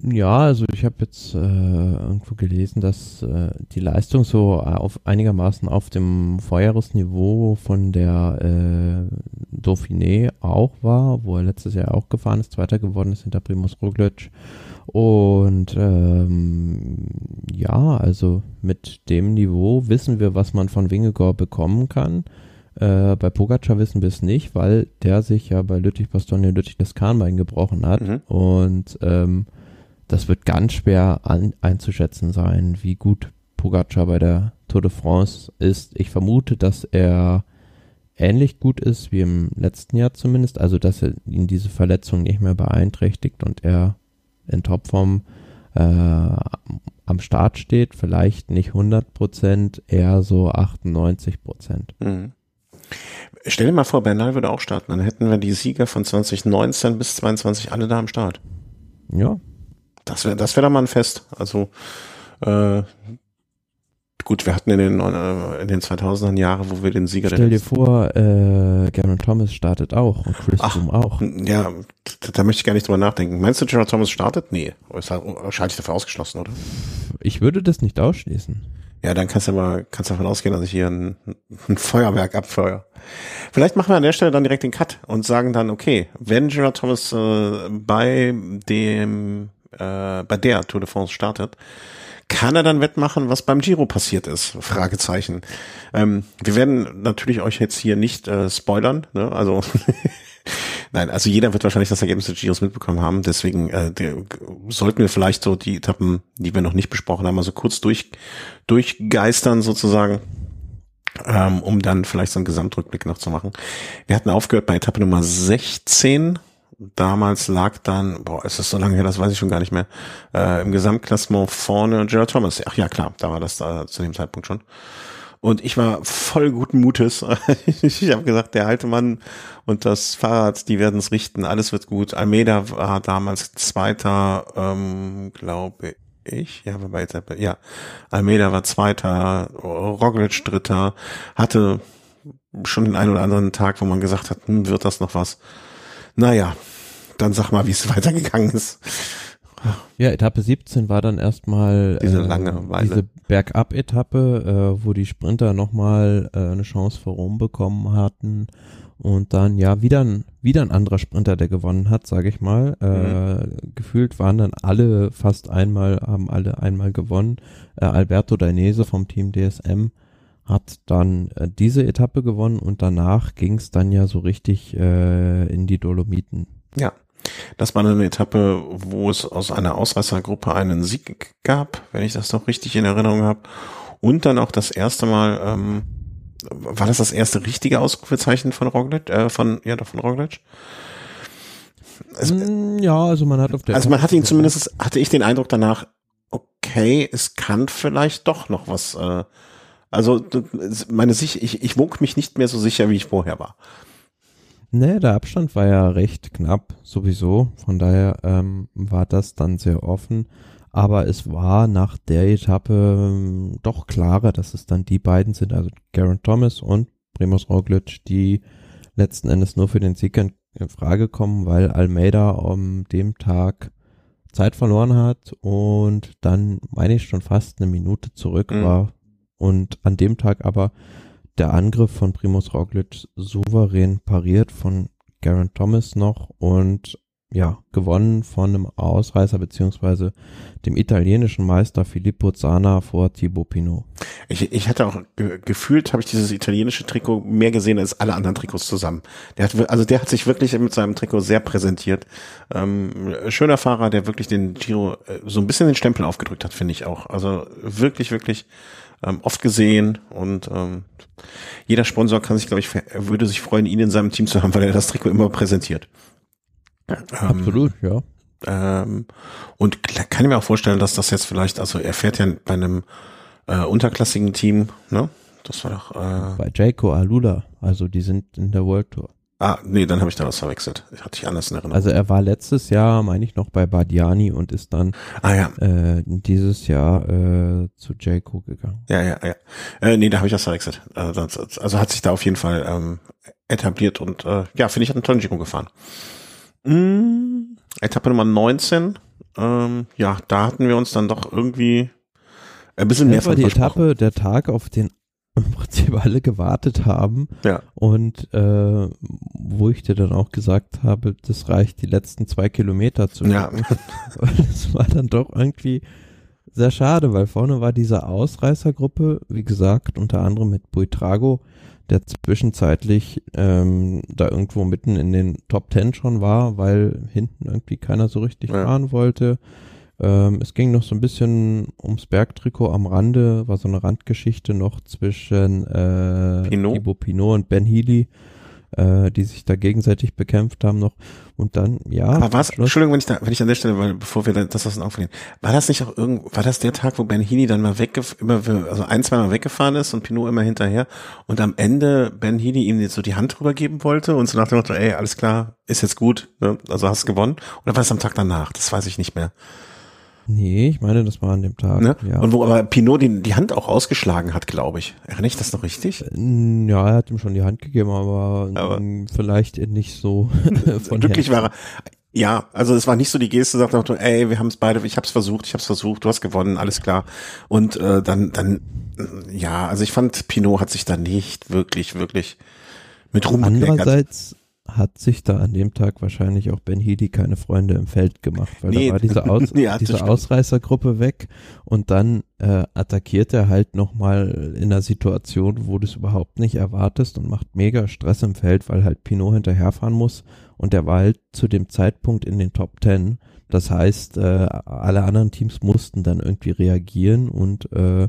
Ja, also ich habe jetzt äh, irgendwo gelesen, dass äh, die Leistung so auf einigermaßen auf dem Vorjahresniveau von der äh, Dauphiné auch war, wo er letztes Jahr auch gefahren ist, Zweiter geworden ist hinter Primus Roglic. Und ähm, ja, also mit dem Niveau wissen wir, was man von Wingegor bekommen kann. Äh, bei Pogacar wissen wir es nicht, weil der sich ja bei Lüttich Bastogne Lüttich das Kahnbein gebrochen hat. Mhm. Und ähm, das wird ganz schwer an, einzuschätzen sein, wie gut Pogacar bei der Tour de France ist. Ich vermute, dass er ähnlich gut ist wie im letzten Jahr zumindest, also dass er ihn diese Verletzung nicht mehr beeinträchtigt und er in Topform äh, am Start steht, vielleicht nicht 100 Prozent, eher so 98 Prozent. Mhm. Stell dir mal vor, Bernal würde auch starten, dann hätten wir die Sieger von 2019 bis 2022 alle da am Start. Ja, das wäre das wäre dann mal ein Fest. Also äh, gut, wir hatten in den äh, in den 2000er Jahre, wo wir den Sieger Stell dir vor, äh, Garen Thomas startet auch und Chris Froome auch. Ja, da, da, möchte ich gar nicht drüber nachdenken. Meinst du, Gerard Thomas startet? Nee, ist halt wahrscheinlich dafür ausgeschlossen, oder? Ich würde das nicht ausschließen. Ja, dann kannst du aber kannst davon ausgehen, dass ich hier ein, ein Feuerwerk abfeuer. Vielleicht machen wir an der Stelle dann direkt den Cut und sagen dann, okay, wenn Gerard Thomas äh, bei dem äh, bei der Tour de France startet, kann er dann wettmachen, was beim Giro passiert ist? Fragezeichen. Ähm, wir werden natürlich euch jetzt hier nicht äh, spoilern, ne? Also nein, also jeder wird wahrscheinlich das Ergebnis des Giros mitbekommen haben. Deswegen äh, der, sollten wir vielleicht so die Etappen, die wir noch nicht besprochen haben, also kurz durch durchgeistern sozusagen. Ähm, um dann vielleicht so einen Gesamtrückblick noch zu machen. Wir hatten aufgehört bei Etappe Nummer 16 damals lag dann, boah, ist das so lange her, das weiß ich schon gar nicht mehr, äh, im Gesamtklassement vorne Gerald Thomas. Ach ja, klar, da war das da zu dem Zeitpunkt schon. Und ich war voll guten Mutes. ich habe gesagt, der alte Mann und das Fahrrad, die werden es richten, alles wird gut. Almeida war damals Zweiter, ähm, glaube ich. Ja, war bei ja. Almeida war Zweiter, Roglic Dritter, hatte schon den einen oder anderen Tag, wo man gesagt hat, hm, wird das noch was? Naja, dann sag mal, wie es weitergegangen ist. Ja, Etappe 17 war dann erstmal diese lange äh, diese Bergab-Etappe, äh, wo die Sprinter nochmal äh, eine Chance vor Rom bekommen hatten und dann ja wieder ein, wieder ein anderer Sprinter, der gewonnen hat, sage ich mal. Äh, mhm. Gefühlt waren dann alle fast einmal, haben alle einmal gewonnen. Äh, Alberto Dainese vom Team DSM hat dann äh, diese Etappe gewonnen und danach ging es dann ja so richtig äh, in die Dolomiten. Ja, das war eine Etappe, wo es aus einer Ausreißergruppe einen Sieg gab, wenn ich das noch richtig in Erinnerung habe. Und dann auch das erste Mal, ähm, war das das erste richtige Ausrufezeichen von Roglic, äh, von, ja, doch von Roglic? Es, mm, ja, also man hat auf der. Also man hat ihn zumindest, hatte ich den Eindruck danach, okay, es kann vielleicht doch noch was, äh, also meine Sicht, ich, ich wog mich nicht mehr so sicher, wie ich vorher war. Nee, der Abstand war ja recht knapp sowieso. Von daher ähm, war das dann sehr offen. Aber es war nach der Etappe ähm, doch klarer, dass es dann die beiden sind, also Garen Thomas und Primoz Roglic, die letzten Endes nur für den Sieg in, in Frage kommen, weil Almeida um dem Tag Zeit verloren hat und dann, meine ich, schon fast eine Minute zurück mhm. war und an dem Tag aber der Angriff von Primus Roglic souverän pariert von Garen Thomas noch und ja, gewonnen von einem Ausreißer beziehungsweise dem italienischen Meister Filippo Zana vor Thibaut Pinot. Ich, ich hatte auch ge gefühlt, habe ich dieses italienische Trikot mehr gesehen als alle anderen Trikots zusammen. Der hat, also der hat sich wirklich mit seinem Trikot sehr präsentiert. Ähm, schöner Fahrer, der wirklich den Giro äh, so ein bisschen den Stempel aufgedrückt hat, finde ich auch. Also wirklich, wirklich ähm, oft gesehen und ähm, jeder Sponsor kann sich, glaube ich, würde sich freuen, ihn in seinem Team zu haben, weil er das Trikot immer präsentiert. Ähm, Absolut, ja. Ähm, und kann ich mir auch vorstellen, dass das jetzt vielleicht, also er fährt ja bei einem äh, unterklassigen Team, ne? Das war doch äh, bei Jaco Alula, also die sind in der World Tour. Ah, nee, dann habe ich da was verwechselt. Hatte ich anders in Erinnerung. Also er war letztes Jahr, meine ich, noch bei Badiani und ist dann ah, ja. äh, dieses Jahr äh, zu Jayco gegangen. Ja, ja, ja. Äh, nee, da habe ich das verwechselt. Also, also hat sich da auf jeden Fall ähm, etabliert und äh, ja, finde ich, hat einen tollen Giro gefahren. Mm, Etappe Nummer 19. Ähm, ja, da hatten wir uns dann doch irgendwie ein bisschen mehr das war die Etappe, der Tag, auf den im Prinzip alle gewartet haben. Ja. Und äh, wo ich dir dann auch gesagt habe, das reicht die letzten zwei Kilometer zu Ja. das war dann doch irgendwie sehr schade, weil vorne war diese Ausreißergruppe, wie gesagt, unter anderem mit Buitrago, der zwischenzeitlich ähm, da irgendwo mitten in den Top Ten schon war, weil hinten irgendwie keiner so richtig ja. fahren wollte. Ähm, es ging noch so ein bisschen ums Bergtrikot am Rande, war so eine Randgeschichte noch zwischen äh, Pinot. Thibaut Pinot und Ben Healy, äh, die sich da gegenseitig bekämpft haben noch. Und dann, ja. Aber was, Entschuldigung, wenn ich da, wenn ich an der Stelle, weil bevor wir das aus den Augen verlieren, war das nicht auch irgend, war das der Tag, wo Ben Healy dann mal weggefahren, immer, also ein, zweimal weggefahren ist und Pinot immer hinterher und am Ende Ben Healy ihm jetzt so die Hand drüber geben wollte und so nach dem Motto, ey, alles klar, ist jetzt gut, ne? also hast gewonnen. Oder war das am Tag danach? Das weiß ich nicht mehr. Nee, ich meine, das war an dem Tag. Ne? Ja. Und wo aber Pinot die, die Hand auch ausgeschlagen hat, glaube ich. Erinnere ich das noch richtig? Äh, ja, er hat ihm schon die Hand gegeben, aber, aber vielleicht nicht so von Glücklich war er. Ja, also es war nicht so die Geste, sagt er, ey, wir haben es beide, ich hab's versucht, ich hab's versucht, du hast gewonnen, alles klar. Und äh, dann, dann, ja, also ich fand, Pinot hat sich da nicht wirklich, wirklich mit Ruhm Andererseits hat sich da an dem Tag wahrscheinlich auch Ben Healy keine Freunde im Feld gemacht, weil nee. da war diese, Aus ja, diese Ausreißergruppe weg und dann äh, attackiert er halt nochmal in einer Situation, wo du es überhaupt nicht erwartest und macht mega Stress im Feld, weil halt Pinot hinterherfahren muss und der war halt zu dem Zeitpunkt in den Top Ten. Das heißt, äh, alle anderen Teams mussten dann irgendwie reagieren und äh,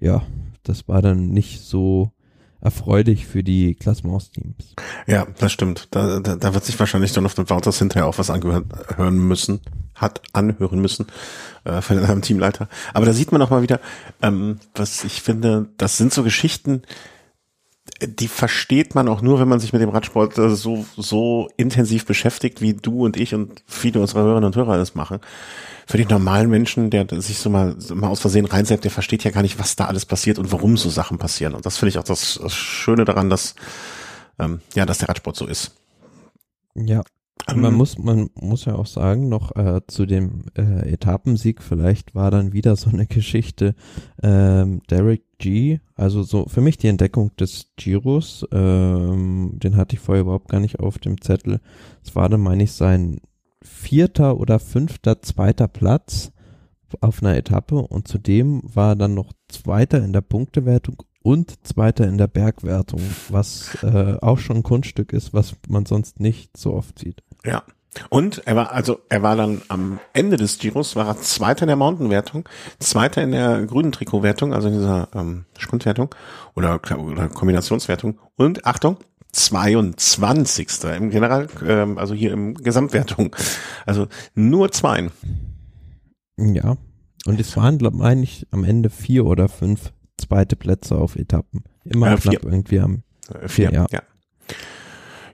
ja, das war dann nicht so erfreulich für die Klassements-Teams. Ja, das stimmt. Da, da, da wird sich wahrscheinlich Jonathan Wouters hinterher auch was angehört hören müssen, hat anhören müssen äh, von einem Teamleiter. Aber da sieht man auch mal wieder, ähm, was ich finde, das sind so Geschichten, die versteht man auch nur, wenn man sich mit dem Radsport äh, so, so intensiv beschäftigt, wie du und ich und viele unserer Hörerinnen und Hörer das machen für den normalen Menschen, der sich so mal, so mal aus Versehen reinsetzt, der versteht ja gar nicht, was da alles passiert und warum so Sachen passieren. Und das finde ich auch das, das Schöne daran, dass, ähm, ja, dass der Radsport so ist. Ja. Man muss, man muss ja auch sagen, noch äh, zu dem äh, Etappensieg, vielleicht war dann wieder so eine Geschichte, ähm, Derek G, also so für mich die Entdeckung des Giros, ähm, den hatte ich vorher überhaupt gar nicht auf dem Zettel. Es war dann, meine ich, sein vierter oder fünfter, zweiter Platz auf einer Etappe und zudem war er dann noch Zweiter in der Punktewertung und Zweiter in der Bergwertung, was äh, auch schon ein Kunststück ist, was man sonst nicht so oft sieht. Ja. Und er war also er war dann am Ende des Giros war er Zweiter in der Mountainwertung, Zweiter in der grünen Trikotwertung, also in dieser ähm, Sprintwertung oder, oder Kombinationswertung und Achtung 22. im General, ähm, also hier im Gesamtwertung, also nur zwei. Ja, und es waren, glaube ich, eigentlich am Ende vier oder fünf zweite Plätze auf Etappen. Immer äh, knapp irgendwie am äh, vier, ja. ja.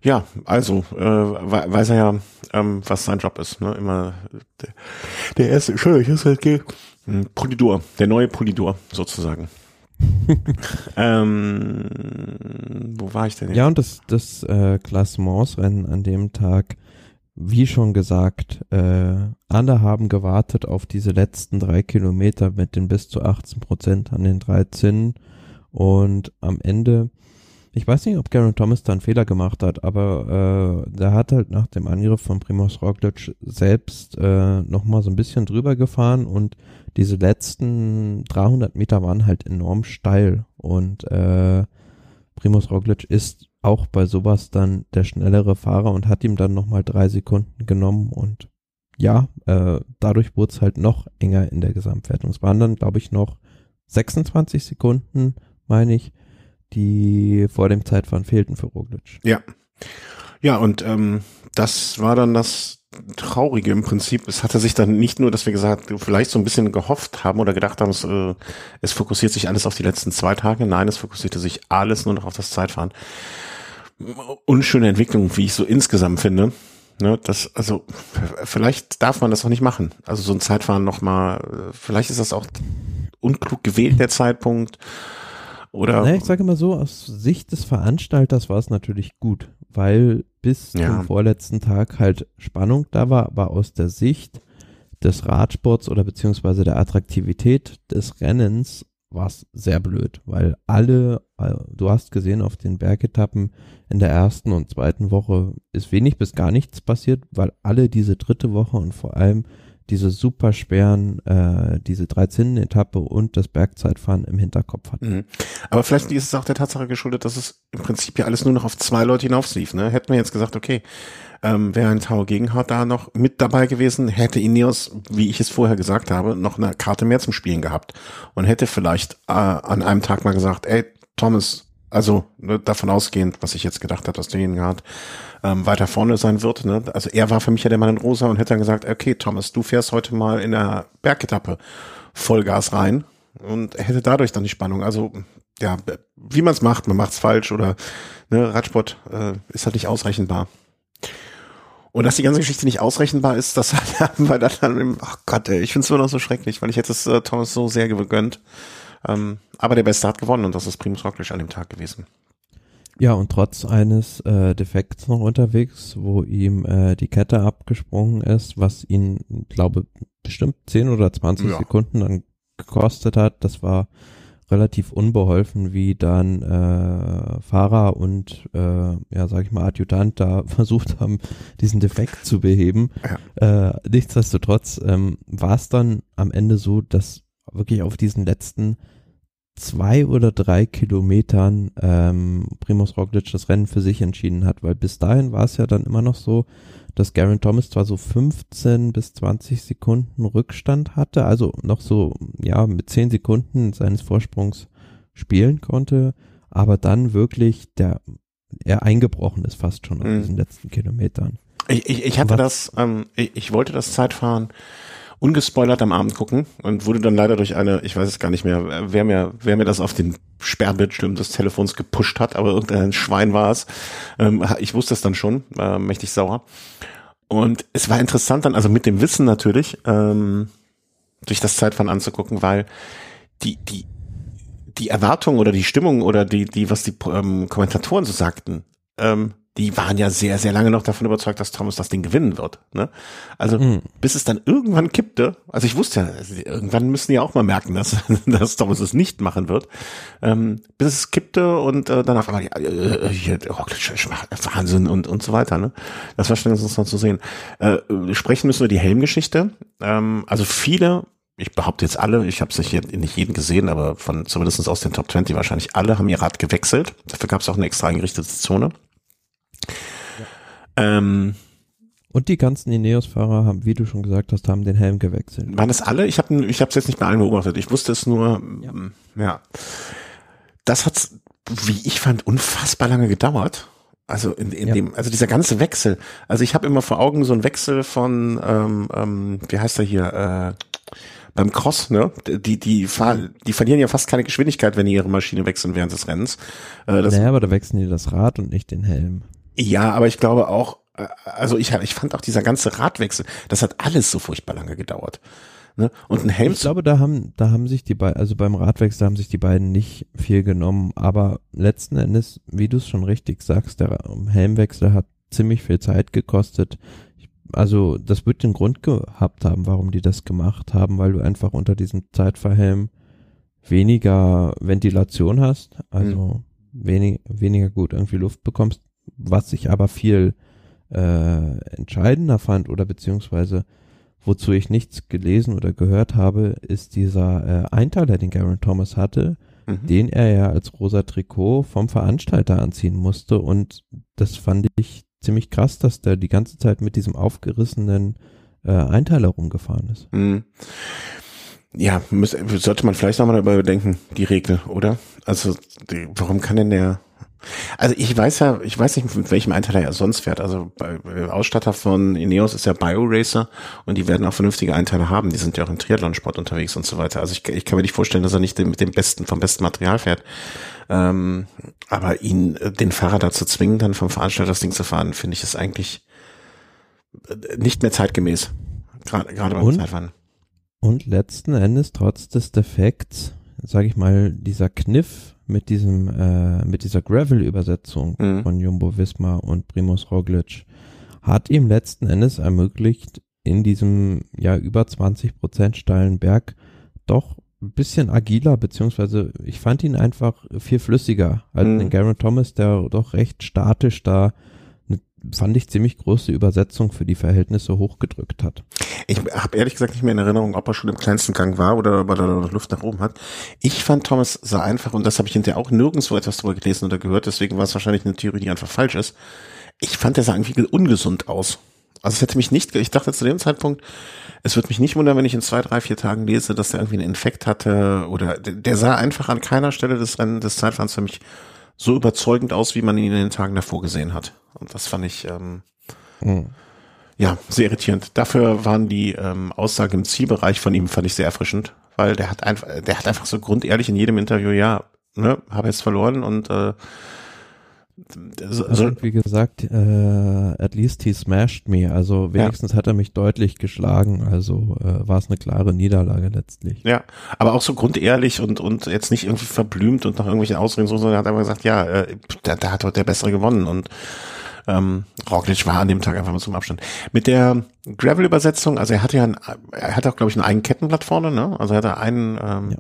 Ja, also äh, weiß er ja, ähm, was sein Job ist. Ne? Immer der, der erste, Entschuldigung, ich halt hm, Polidor, der neue Polidor sozusagen. ähm, wo war ich denn? Jetzt? Ja, und das, das äh, Klassementsrennen an dem Tag wie schon gesagt, äh, alle haben gewartet auf diese letzten drei Kilometer mit den bis zu 18 Prozent an den drei Zinnen. Und am Ende, ich weiß nicht, ob Garen Thomas da einen Fehler gemacht hat, aber äh, der hat halt nach dem Angriff von Primoz Roglic selbst äh, nochmal so ein bisschen drüber gefahren und diese letzten 300 Meter waren halt enorm steil und äh, Primoz Roglic ist auch bei sowas dann der schnellere Fahrer und hat ihm dann nochmal drei Sekunden genommen und ja, äh, dadurch wurde es halt noch enger in der Gesamtwertung. Es waren dann, glaube ich, noch 26 Sekunden, meine ich, die vor dem Zeitfahren fehlten für Roglic. Ja. Ja, und ähm, das war dann das Traurige im Prinzip. Es hatte sich dann nicht nur, dass wir gesagt, vielleicht so ein bisschen gehofft haben oder gedacht haben, es, äh, es fokussiert sich alles auf die letzten zwei Tage. Nein, es fokussierte sich alles nur noch auf das Zeitfahren unschöne Entwicklung, wie ich so insgesamt finde. Ne, das, also, vielleicht darf man das auch nicht machen. Also so ein Zeitfahren nochmal, vielleicht ist das auch unklug gewählt, der Zeitpunkt. Oder. Naja, ich sage mal so, aus Sicht des Veranstalters war es natürlich gut, weil bis ja. zum vorletzten Tag halt Spannung da war, aber aus der Sicht des Radsports oder beziehungsweise der Attraktivität des Rennens war es sehr blöd, weil alle, äh, du hast gesehen, auf den Bergetappen in der ersten und zweiten Woche ist wenig bis gar nichts passiert, weil alle diese dritte Woche und vor allem diese super schweren, äh, diese 13 Etappe und das Bergzeitfahren im Hinterkopf hatten. Mhm. Aber vielleicht ist es auch der Tatsache geschuldet, dass es im Prinzip ja alles nur noch auf zwei Leute hinauflief. Ne? Hätten wir jetzt gesagt, okay, ähm, wäre ein Tau Gegenhardt da noch mit dabei gewesen, hätte Ineos, wie ich es vorher gesagt habe, noch eine Karte mehr zum Spielen gehabt und hätte vielleicht äh, an einem Tag mal gesagt, ey, Thomas, also ne, davon ausgehend, was ich jetzt gedacht habe, dass der Gegenhardt ähm, weiter vorne sein wird. Ne? Also er war für mich ja der Mann in Rosa und hätte dann gesagt, okay, Thomas, du fährst heute mal in der Bergetappe Vollgas rein und hätte dadurch dann die Spannung. Also ja, wie man es macht, man macht es falsch oder ne, Radsport äh, ist halt nicht ausrechenbar. Und dass die ganze Geschichte nicht ausrechenbar ist, das haben wir dann im, ach Gott, ey, ich finde es immer noch so schrecklich, weil ich hätte es äh, Thomas so sehr gegönnt. Ähm, aber der Beste hat gewonnen und das ist Primus Roglic an dem Tag gewesen. Ja, und trotz eines äh, Defekts noch unterwegs, wo ihm äh, die Kette abgesprungen ist, was ihn, glaube bestimmt 10 oder 20 ja. Sekunden dann gekostet hat. Das war relativ unbeholfen, wie dann äh, Fahrer und äh, ja, sag ich mal, Adjutant da versucht haben, diesen Defekt zu beheben. Ja. Äh, nichtsdestotrotz ähm, war es dann am Ende so, dass wirklich auf diesen letzten zwei oder drei Kilometern ähm, Primus Roglic das Rennen für sich entschieden hat, weil bis dahin war es ja dann immer noch so, dass Garen Thomas zwar so 15 bis 20 Sekunden Rückstand hatte, also noch so, ja, mit 10 Sekunden seines Vorsprungs spielen konnte, aber dann wirklich der, er eingebrochen ist fast schon auf mhm. diesen letzten Kilometern. Ich, ich, ich hatte das, ähm, ich, ich wollte das Zeitfahren ungespoilert am Abend gucken und wurde dann leider durch eine, ich weiß es gar nicht mehr, wer mir, wer mir das auf den Sperrbildschirm des Telefons gepusht hat, aber irgendein Schwein war es. Ähm, ich wusste es dann schon, äh, mächtig sauer. Und es war interessant dann, also mit dem Wissen natürlich, ähm, durch das Zeitfahren anzugucken, weil die, die, die Erwartung oder die Stimmung oder die, die, was die ähm, Kommentatoren so sagten, ähm, die waren ja sehr, sehr lange noch davon überzeugt, dass Thomas das Ding gewinnen wird. Ne? Also mhm. bis es dann irgendwann kippte, also ich wusste ja, irgendwann müssen die auch mal merken, dass, dass Thomas es nicht machen wird, ähm, bis es kippte und äh, dann auf einmal, ja, äh, hier, oh, Wahnsinn und, und so weiter. Ne? Das war schon interessant zu sehen. Äh, sprechen müssen wir die Helmgeschichte. Ähm, also viele ich behaupte jetzt alle, ich habe es nicht, nicht jeden gesehen, aber von zumindest aus den Top 20 wahrscheinlich alle haben ihr Rad gewechselt. Dafür gab es auch eine extra eingerichtete Zone. Ähm, und die ganzen Ineos-Fahrer haben, wie du schon gesagt hast, haben den Helm gewechselt. Waren das alle? Ich habe ich es jetzt nicht bei allen beobachtet. Ich wusste es nur, ja. Ja. Das hat, wie ich fand, unfassbar lange gedauert. Also in, in ja. dem, also dieser ganze Wechsel. Also ich habe immer vor Augen so einen Wechsel von, ähm, ähm, wie heißt er hier, äh, beim Cross, ne? Die, die, fahren, die verlieren ja fast keine Geschwindigkeit, wenn die ihre Maschine wechseln während des Rennens. Äh, das, naja, aber da wechseln die das Rad und nicht den Helm. Ja, aber ich glaube auch, äh, also ich, ich fand auch dieser ganze Radwechsel, das hat alles so furchtbar lange gedauert. Ne? Und ein Helm. Ich glaube, da haben, da haben sich die beiden, also beim Radwechsel haben sich die beiden nicht viel genommen, aber letzten Endes, wie du es schon richtig sagst, der Helmwechsel hat ziemlich viel Zeit gekostet. Also, das wird den Grund gehabt haben, warum die das gemacht haben, weil du einfach unter diesem Zeitverhelm weniger Ventilation hast, also mhm. wenig, weniger gut irgendwie Luft bekommst was ich aber viel äh, entscheidender fand oder beziehungsweise wozu ich nichts gelesen oder gehört habe, ist dieser äh, Einteiler, den Garen Thomas hatte, mhm. den er ja als rosa Trikot vom Veranstalter anziehen musste und das fand ich ziemlich krass, dass der die ganze Zeit mit diesem aufgerissenen äh, Einteiler rumgefahren ist. Mhm. Ja, muss, sollte man vielleicht nochmal darüber bedenken, die Regel, oder? Also, die, warum kann denn der also ich weiß ja, ich weiß nicht, mit welchem Einteiler er sonst fährt. Also bei, Ausstatter von Ineos ist ja BioRacer und die werden auch vernünftige Einteiler haben. Die sind ja auch im Triathlonsport unterwegs und so weiter. Also ich, ich kann mir nicht vorstellen, dass er nicht mit dem besten, vom besten Material fährt. Ähm, aber ihn, den Fahrer dazu zwingen, dann vom Veranstalter das Ding zu fahren, finde ich ist eigentlich nicht mehr zeitgemäß. Gerade, gerade beim und, Zeitfahren. Und letzten Endes, trotz des Defekts, sage ich mal, dieser Kniff, mit diesem, äh, mit dieser Gravel-Übersetzung mhm. von Jumbo Visma und Primus Roglic hat ihm letzten Endes ermöglicht, in diesem ja über 20 Prozent steilen Berg doch ein bisschen agiler, beziehungsweise ich fand ihn einfach viel flüssiger als mhm. den Garen Thomas, der doch recht statisch da fand ich ziemlich große Übersetzung für die Verhältnisse hochgedrückt hat. Ich habe ehrlich gesagt nicht mehr in Erinnerung, ob er schon im kleinsten Gang war oder ob er da noch Luft nach oben hat. Ich fand Thomas sah einfach, und das habe ich hinterher auch nirgendwo etwas drüber gelesen oder gehört, deswegen war es wahrscheinlich eine Theorie, die einfach falsch ist. Ich fand, der sah irgendwie ungesund aus. Also es hätte mich nicht, ich dachte zu dem Zeitpunkt, es wird mich nicht wundern, wenn ich in zwei, drei, vier Tagen lese, dass er irgendwie einen Infekt hatte oder der sah einfach an keiner Stelle des des Zeitfahrens für mich so überzeugend aus, wie man ihn in den Tagen davor gesehen hat. Und das fand ich ähm, mhm. ja sehr irritierend. Dafür waren die ähm, Aussagen im Zielbereich von ihm fand ich sehr erfrischend, weil der hat einfach, der hat einfach so grundehrlich in jedem Interview, ja, ne, habe jetzt verloren und äh, so, also, wie gesagt, äh, at least he smashed me. Also wenigstens ja. hat er mich deutlich geschlagen. Also äh, war es eine klare Niederlage letztlich. Ja, aber auch so grundehrlich und und jetzt nicht irgendwie verblümt und nach irgendwelchen Ausreden, sondern er hat einfach gesagt, ja, äh, da, da hat heute der Bessere gewonnen und ähm, Roglic war an dem Tag einfach mal zum Abstand. Mit der Gravel-Übersetzung, also er hatte ja, ein, er hatte auch, glaube ich, ein eigenes Kettenblatt vorne, ne? Also er hatte einen. Ähm, ja.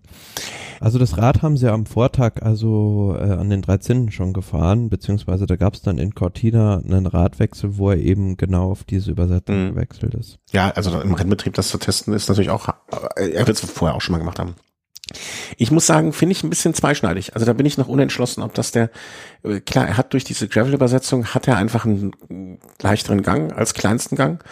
Also das Rad haben sie am Vortag also äh, an den 13. schon gefahren, beziehungsweise da gab es dann in Cortina einen Radwechsel, wo er eben genau auf diese Übersetzung mhm. gewechselt ist. Ja, also im Rennbetrieb das zu testen ist natürlich auch, äh, er wird es vorher auch schon mal gemacht haben. Ich muss sagen, finde ich ein bisschen zweischneidig. Also da bin ich noch unentschlossen, ob das der, äh, klar, er hat durch diese Gravel-Übersetzung, hat er einfach einen leichteren Gang als kleinsten Gang.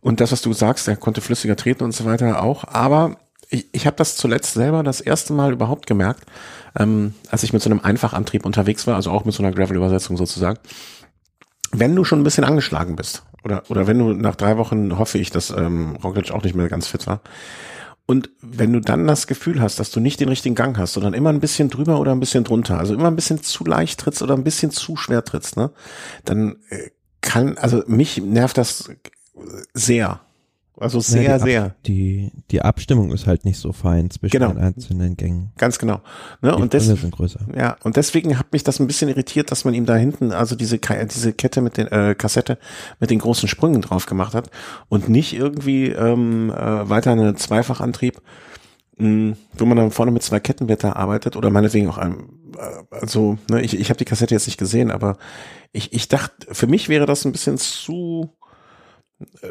Und das, was du sagst, er konnte flüssiger treten und so weiter auch. Aber ich, ich habe das zuletzt selber das erste Mal überhaupt gemerkt, ähm, als ich mit so einem Einfachantrieb unterwegs war, also auch mit so einer Gravel-Übersetzung sozusagen. Wenn du schon ein bisschen angeschlagen bist, oder, oder wenn du nach drei Wochen, hoffe ich, dass ähm, Roglic auch nicht mehr ganz fit war, und wenn du dann das Gefühl hast, dass du nicht den richtigen Gang hast, sondern immer ein bisschen drüber oder ein bisschen drunter, also immer ein bisschen zu leicht trittst oder ein bisschen zu schwer trittst, ne, dann äh, kann, also mich nervt das sehr. Also sehr, ja, die sehr. Die, die Abstimmung ist halt nicht so fein zwischen Genau. den einzelnen Gängen. Ganz genau. Ne? Die Und, des, sind größer. ja, und deswegen hat mich das ein bisschen irritiert, dass man ihm da hinten also diese, diese Kette mit den äh, Kassette mit den großen Sprüngen drauf gemacht hat und nicht irgendwie ähm, äh, weiter eine Zweifachantrieb, mh, wo man dann vorne mit zwei Kettenblätter arbeitet oder meinetwegen auch einem, äh, also ne, ich, ich habe die Kassette jetzt nicht gesehen, aber ich, ich dachte, für mich wäre das ein bisschen zu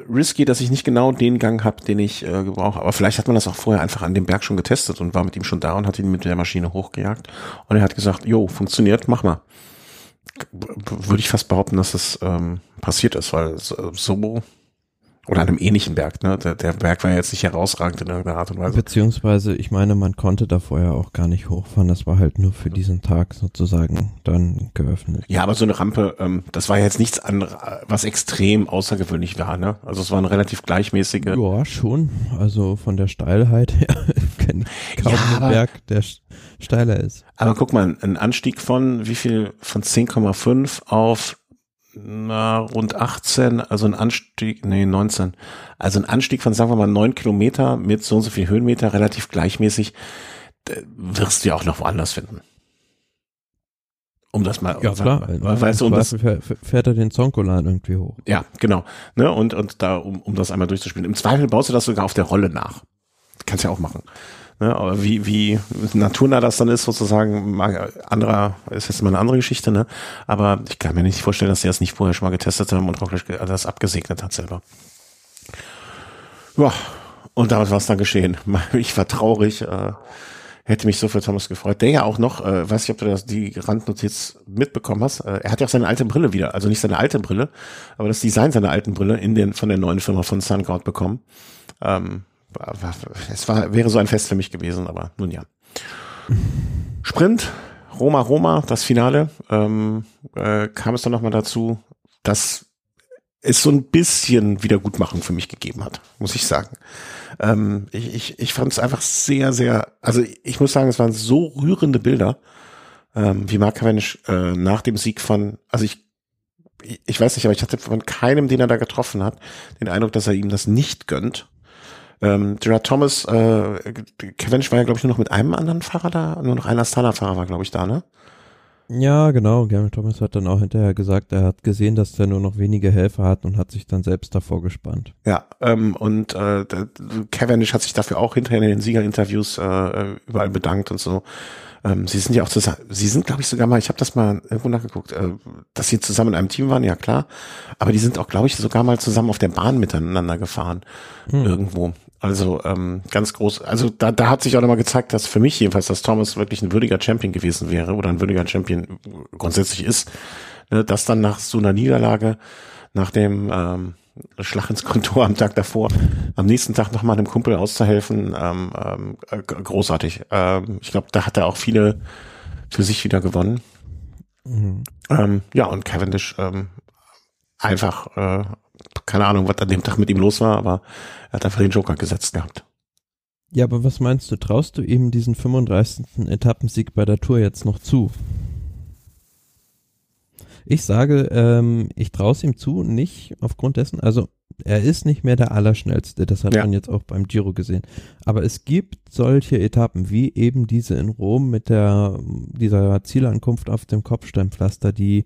risky, dass ich nicht genau den Gang habe, den ich äh, gebrauche. Aber vielleicht hat man das auch vorher einfach an dem Berg schon getestet und war mit ihm schon da und hat ihn mit der Maschine hochgejagt. Und er hat gesagt, jo, funktioniert, mach mal. Würde ich fast behaupten, dass das ähm, passiert ist, weil so, so oder an einem ähnlichen Berg, ne? Der, der Berg war jetzt nicht herausragend in irgendeiner Art und Weise. Beziehungsweise, ich meine, man konnte da vorher auch gar nicht hochfahren. Das war halt nur für diesen Tag sozusagen dann geöffnet. Ja, aber so eine Rampe, ähm, das war jetzt nichts anderes, was extrem außergewöhnlich war, ne? Also es war eine relativ gleichmäßige. Ja, schon. Also von der Steilheit her kaum Ja, aber- Berg, der st- steiler ist. Aber guck mal, ein Anstieg von wie viel? Von 10,5 auf na, rund 18, also ein Anstieg, nee, 19. Also ein Anstieg von, sagen wir mal, 9 Kilometer mit so und so viel Höhenmeter, relativ gleichmäßig, wirst du ja auch noch woanders finden. Um das mal, Ja, klar. Weil, weißt du, um das, fährt er den Zonkolan irgendwie hoch. ja, genau. Ne, und, und da, um, um das einmal durchzuspielen. Im Zweifel baust du das sogar auf der Rolle nach. Kannst ja auch machen. Ne, aber wie, wie naturnah das dann ist, sozusagen, anderer, ist jetzt mal eine andere Geschichte, ne? Aber ich kann mir nicht vorstellen, dass die das nicht vorher schon mal getestet haben und Rocklish das abgesegnet hat selber. Ja, und damit war es dann geschehen. Ich war traurig, äh, hätte mich so für Thomas gefreut. Der ja auch noch, äh, weiß nicht, ob du das, die Randnotiz mitbekommen hast, äh, er hat ja auch seine alte Brille wieder, also nicht seine alte Brille, aber das Design seiner alten Brille in den, von der neuen Firma von SunGuard bekommen. Ähm, es war, wäre so ein Fest für mich gewesen, aber nun ja. Sprint, Roma, Roma, das Finale, ähm, äh, kam es dann nochmal dazu, dass es so ein bisschen Wiedergutmachung für mich gegeben hat, muss ich sagen. Ähm, ich ich, ich fand es einfach sehr, sehr, also ich muss sagen, es waren so rührende Bilder, ähm, wie Mark Cavendish äh, nach dem Sieg von, also ich, ich, ich weiß nicht, aber ich hatte von keinem, den er da getroffen hat, den Eindruck, dass er ihm das nicht gönnt. Ähm, Gerard Thomas, äh, Cavendish war ja, glaube ich, nur noch mit einem anderen Fahrer da, nur noch ein Astana-Fahrer war, glaube ich, da, ne? Ja, genau. Gary Thomas hat dann auch hinterher gesagt, er hat gesehen, dass der nur noch wenige Helfer hat und hat sich dann selbst davor gespannt. Ja, ähm, und äh, Cavendish hat sich dafür auch hinterher in den Siegerinterviews äh, überall bedankt und so. Ähm, sie sind ja auch zusammen, sie sind, glaube ich, sogar mal, ich habe das mal irgendwo nachgeguckt, äh, dass sie zusammen in einem Team waren, ja klar. Aber die sind auch, glaube ich, sogar mal zusammen auf der Bahn miteinander gefahren. Irgendwo. Also ähm, ganz groß. Also da, da hat sich auch nochmal gezeigt, dass für mich jedenfalls, dass Thomas wirklich ein würdiger Champion gewesen wäre oder ein würdiger Champion grundsätzlich ist. Ne, dass dann nach so einer Niederlage, nach dem ähm, Schlag ins Kontor am Tag davor, am nächsten Tag nochmal einem Kumpel auszuhelfen, ähm, ähm, äh, großartig. Ähm, ich glaube, da hat er auch viele für sich wieder gewonnen. Mhm. Ähm, ja, und Cavendish ähm, einfach, äh, keine Ahnung, was an dem Tag mit ihm los war, aber er hat einfach den Joker gesetzt gehabt. Ja, aber was meinst du? Traust du ihm diesen 35. Etappensieg bei der Tour jetzt noch zu? Ich sage, ähm, ich traue es ihm zu, nicht aufgrund dessen, also er ist nicht mehr der Allerschnellste, das hat Ja. man jetzt auch beim Giro gesehen. Aber es gibt solche Etappen, wie eben diese in Rom mit der, dieser Zielankunft auf dem Kopfsteinpflaster, die,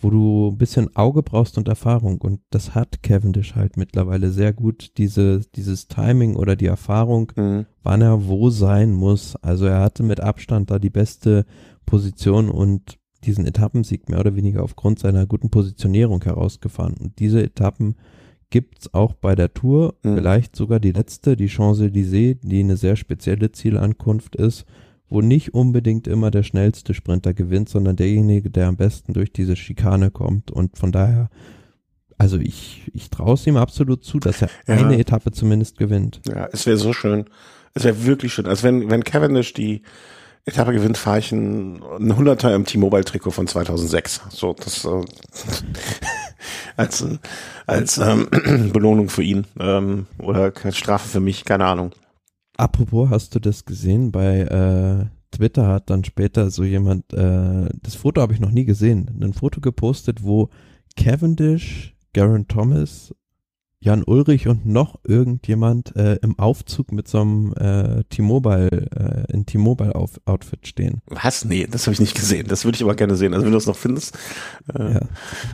wo du ein bisschen Auge brauchst und Erfahrung. Und das hat Cavendish halt mittlerweile sehr gut, diese, dieses Timing oder die Erfahrung, Mhm. wann er wo sein muss. Also er hatte mit Abstand da die beste Position und diesen Etappensieg mehr oder weniger aufgrund seiner guten Positionierung herausgefahren. Und diese Etappen gibt's auch bei der Tour, Mhm. vielleicht sogar die letzte, die Champs-Élysées, die eine sehr spezielle Zielankunft ist, wo nicht unbedingt immer der schnellste Sprinter gewinnt, sondern derjenige, der am besten durch diese Schikane kommt. Und von daher, also ich, ich traue es ihm absolut zu, dass er Ja. eine Etappe zumindest gewinnt. Ja, es wäre so schön. Es wäre wirklich schön. Also wenn, wenn Cavendish die Etappe gewinnt, fahre ich ein, ein Hunderter im T-Mobile-Trikot von 2006. So, das äh, als, als ähm, Belohnung für ihn ähm, oder Strafe für mich, keine Ahnung. Apropos, hast du das gesehen? Bei äh, Twitter hat dann später so jemand, äh, das Foto habe ich noch nie gesehen, ein Foto gepostet, wo Cavendish, Garen Thomas Jan Ulrich und noch irgendjemand äh, im Aufzug mit so einem äh, T-Mobile, äh, in T-Mobile-Outfit stehen. Was? Nee, das habe ich nicht gesehen. Das würde ich aber gerne sehen. Also wenn du es noch findest. Äh,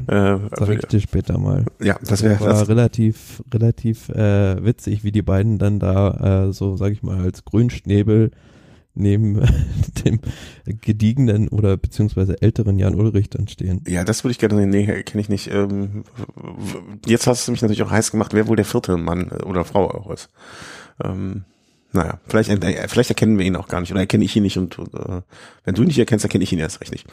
ja. Äh, Sag ich dir später mal. Ja, das wäre war relativ, relativ äh, witzig, wie die beiden dann da äh, so, sag ich mal, als Grünschnäbel neben dem gediegenen oder beziehungsweise älteren Jan Ulrich dann stehen. Ja, das würde ich gerne sehen. Nee, kenne ich nicht. Ähm, jetzt hast du mich natürlich auch heiß gemacht, wer wohl der vierte Mann äh, oder Frau auch ist. Ähm, naja, vielleicht, äh, vielleicht erkennen wir ihn auch gar nicht oder erkenne ich ihn nicht und äh, wenn du ihn nicht erkennst, erkenne ich ihn erst recht nicht.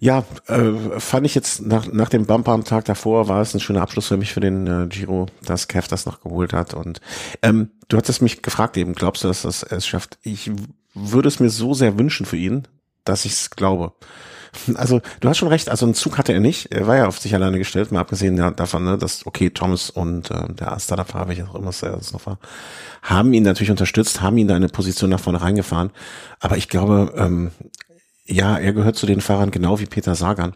Ja, äh, fand ich jetzt nach, nach dem Bumper am Tag davor war es ein schöner Abschluss für mich für den äh, Giro, dass Kev das noch geholt hat. Und ähm, du hattest mich gefragt eben, glaubst du, dass das es schafft? Ich würde es mir so sehr wünschen für ihn, dass ich es glaube. Also du hast schon recht, also einen Zug hatte er nicht, er war ja auf sich alleine gestellt, mal abgesehen davon, ne, dass, okay, Thomas und äh, der Startup-Fahrer, welcher auch immer es noch war, haben ihn natürlich unterstützt, haben ihn da eine Position nach vorne reingefahren, aber ich glaube, ähm, ja, er gehört zu den Fahrern genau wie Peter Sagan,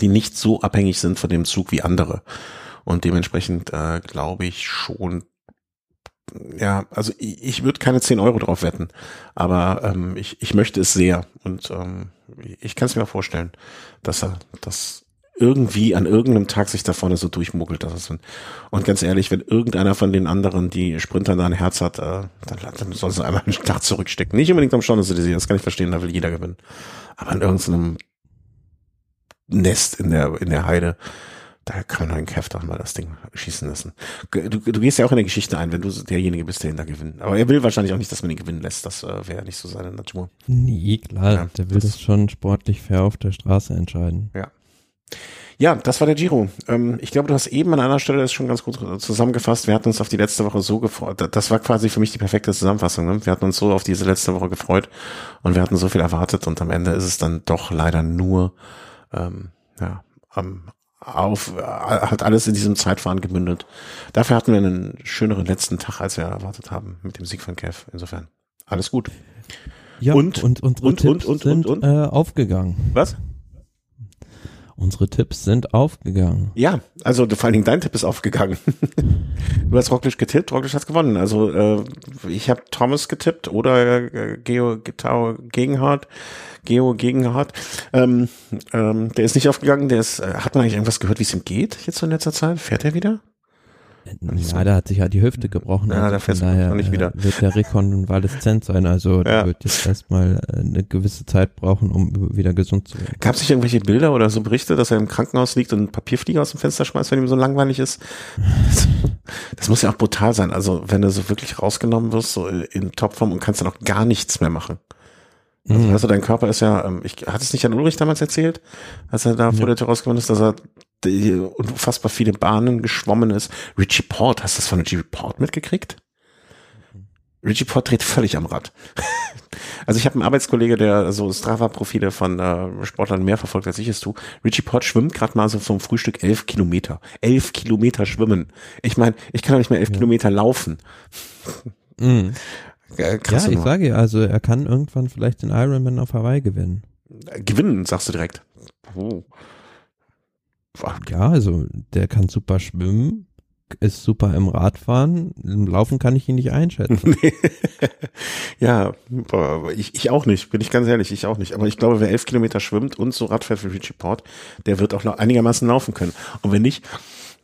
die nicht so abhängig sind von dem Zug wie andere. Und dementsprechend äh, glaube ich schon, ja, also ich, ich würde keine 10 Euro drauf wetten, aber ähm, ich, ich möchte es sehr und ähm, ich kann es mir vorstellen, dass er das irgendwie an irgendeinem Tag sich da vorne so durchmuggelt. Dass es, und ganz ehrlich, wenn irgendeiner von den anderen, die Sprinter da ein Herz hat, äh, dann, dann soll sie einmal einen Tag zurückstecken. Nicht unbedingt am Champs-Élysées, das kann ich verstehen, da will jeder gewinnen. Aber an irgendeinem Nest in der, in der Heide, da kann man einen doch mal das Ding schießen lassen. Du, du gehst ja auch in der Geschichte ein, wenn du derjenige bist, der ihn da gewinnt. Aber er will wahrscheinlich auch nicht, dass man ihn gewinnen lässt. Das äh, wäre nicht so seine Natur. Nee, klar. Ja, der will das, das, schon sportlich fair auf der Straße entscheiden. Ja. Ja, das war der Giro. Ähm, ich glaube, du hast eben an einer Stelle das schon ganz gut zusammengefasst. Wir hatten uns auf die letzte Woche so gefreut. Das war quasi für mich die perfekte Zusammenfassung. Ne? Wir hatten uns so auf diese letzte Woche gefreut und wir hatten so viel erwartet und am Ende ist es dann doch leider nur ähm, ja, am, auf, äh, hat alles in diesem Zeitfahren gemündet. Dafür hatten wir einen schöneren letzten Tag, als wir erwartet haben, mit dem Sieg von Kev. Insofern, alles gut. Ja, und, und, und, und, und, und, sind und, und, äh, aufgegangen. Was? Unsere Tipps sind aufgegangen. Ja, also vor allen Dingen dein Tipp ist aufgegangen. du hast Roglic getippt, Roglic hat gewonnen. Also äh, ich habe Thomas getippt oder äh, Geo Gitau Gegenhardt. Geo Gegenhardt. Ähm, ähm, der ist nicht aufgegangen, der ist, äh, hat man eigentlich irgendwas gehört, wie es ihm geht jetzt in letzter Zeit? Fährt er wieder? Ja, da hat sich ja die Hüfte gebrochen. Ja, also von daher nicht wieder. wird der rekonvaleszent sein. Also ja. wird jetzt erstmal äh, eine gewisse Zeit brauchen, um wieder gesund zu werden. Gab es nicht irgendwelche Bilder oder so Berichte, dass er im Krankenhaus liegt und einen Papierflieger aus dem Fenster schmeißt, wenn ihm so langweilig ist? Das muss ja auch brutal sein. Also wenn du so wirklich rausgenommen wirst, so in Topform und kannst dann auch gar nichts mehr machen. Also, also dein Körper ist ja, ähm, ich hatte es nicht an Ulrich damals erzählt, als er da vor der Tür rausgekommen ist, dass er unfassbar viele Bahnen geschwommen ist. Richie Port, hast du das von Richie Port mitgekriegt? Richie Port dreht völlig am Rad. also ich habe einen Arbeitskollege, der so Strava-Profile von äh, Sportlern mehr verfolgt, als ich es tue. Richie Port schwimmt gerade mal so vom Frühstück elf Kilometer. Elf Kilometer schwimmen. Ich meine, ich kann doch nicht mehr elf ja. Kilometer laufen. Mhm. Krass ja, ich sage ja, also er kann irgendwann vielleicht den Ironman auf Hawaii gewinnen. Gewinnen, sagst du direkt. Oh. Ja, also der kann super schwimmen, ist super im Radfahren. Im Laufen kann ich ihn nicht einschätzen. ja, ich, ich auch nicht, bin ich ganz ehrlich, ich auch nicht. Aber ich glaube, wer elf Kilometer schwimmt und so Radfährt wie Richie Port, der wird auch noch einigermaßen laufen können. Und wenn nicht,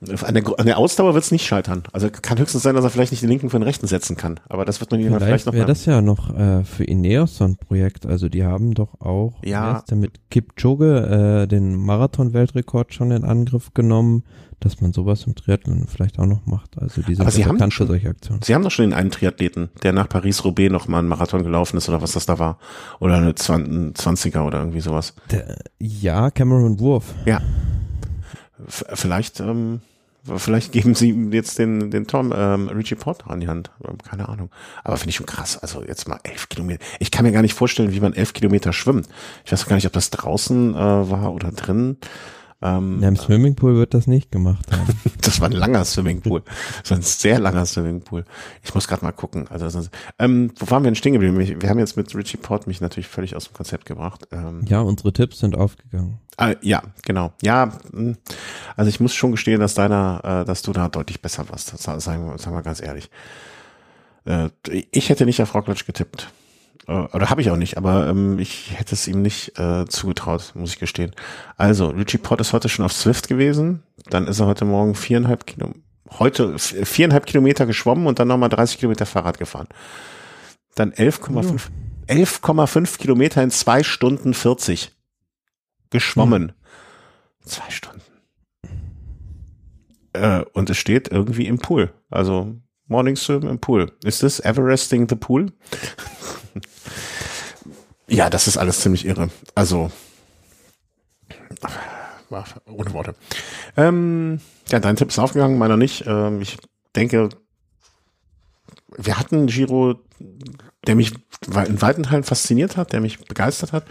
an der, an der Ausdauer wird es nicht scheitern. Also kann höchstens sein, dass er vielleicht nicht den linken für den rechten setzen kann. Aber das wird man vielleicht, vielleicht noch. Wäre das ja noch äh, für Ineos so ein Projekt. Also die haben doch auch ja. mit Kipchoge äh, den Marathon-Weltrekord schon in Angriff genommen, dass man sowas im Triathlon vielleicht auch noch macht. Also diese Aber Sie haben schon, solche Aktionen. Sie haben doch schon den einen Triathleten, der nach Paris-Roubaix noch mal einen Marathon gelaufen ist oder was das da war. Oder eine 20er oder irgendwie sowas. Der, ja, Cameron Wurf. Ja. Vielleicht ähm, Vielleicht geben sie ihm jetzt den, den Tom, ähm, Richie Porter an die Hand. Keine Ahnung. Aber finde ich schon krass. Also jetzt mal elf Kilometer. Ich kann mir gar nicht vorstellen, wie man elf Kilometer schwimmt. Ich weiß gar nicht, ob das draußen äh, war oder drin. Ähm, ja, Im Swimmingpool wird das nicht gemacht haben. das war ein langer Swimmingpool. Das war ein sehr langer Swimmingpool. Ich muss gerade mal gucken. Also, ähm, wo waren wir denn stehen geblieben? Wir haben jetzt mit Richie Port mich natürlich völlig aus dem Konzept gebracht. Ähm, ja, unsere Tipps sind aufgegangen. Ah, ja, genau. Ja, hm. also ich muss schon gestehen, dass deiner, äh, dass du da deutlich besser warst. Sagen wir, sagen wir ganz ehrlich. Äh, ich hätte nicht auf Rockledge getippt. Äh, oder habe ich auch nicht, aber ähm, ich hätte es ihm nicht äh, zugetraut, muss ich gestehen. Also, Richie Pott ist heute schon auf Swift gewesen, dann ist er heute Morgen viereinhalb Kilo, heute viereinhalb Kilometer geschwommen und dann nochmal 30 Kilometer Fahrrad gefahren. Dann 11,5 11,5 Kilometer in zwei Stunden 40 geschwommen. Hm. Zwei Stunden. Äh, und es steht irgendwie im Pool. Also Morning Swim im Pool. Ist das Everesting the Pool? Ja, das ist alles ziemlich irre. Also, ohne Worte. Ähm, ja, dein Tipp ist aufgegangen, meiner nicht. Ähm, ich denke, wir hatten Giro, der mich in weiten Teilen fasziniert hat, der mich begeistert hat.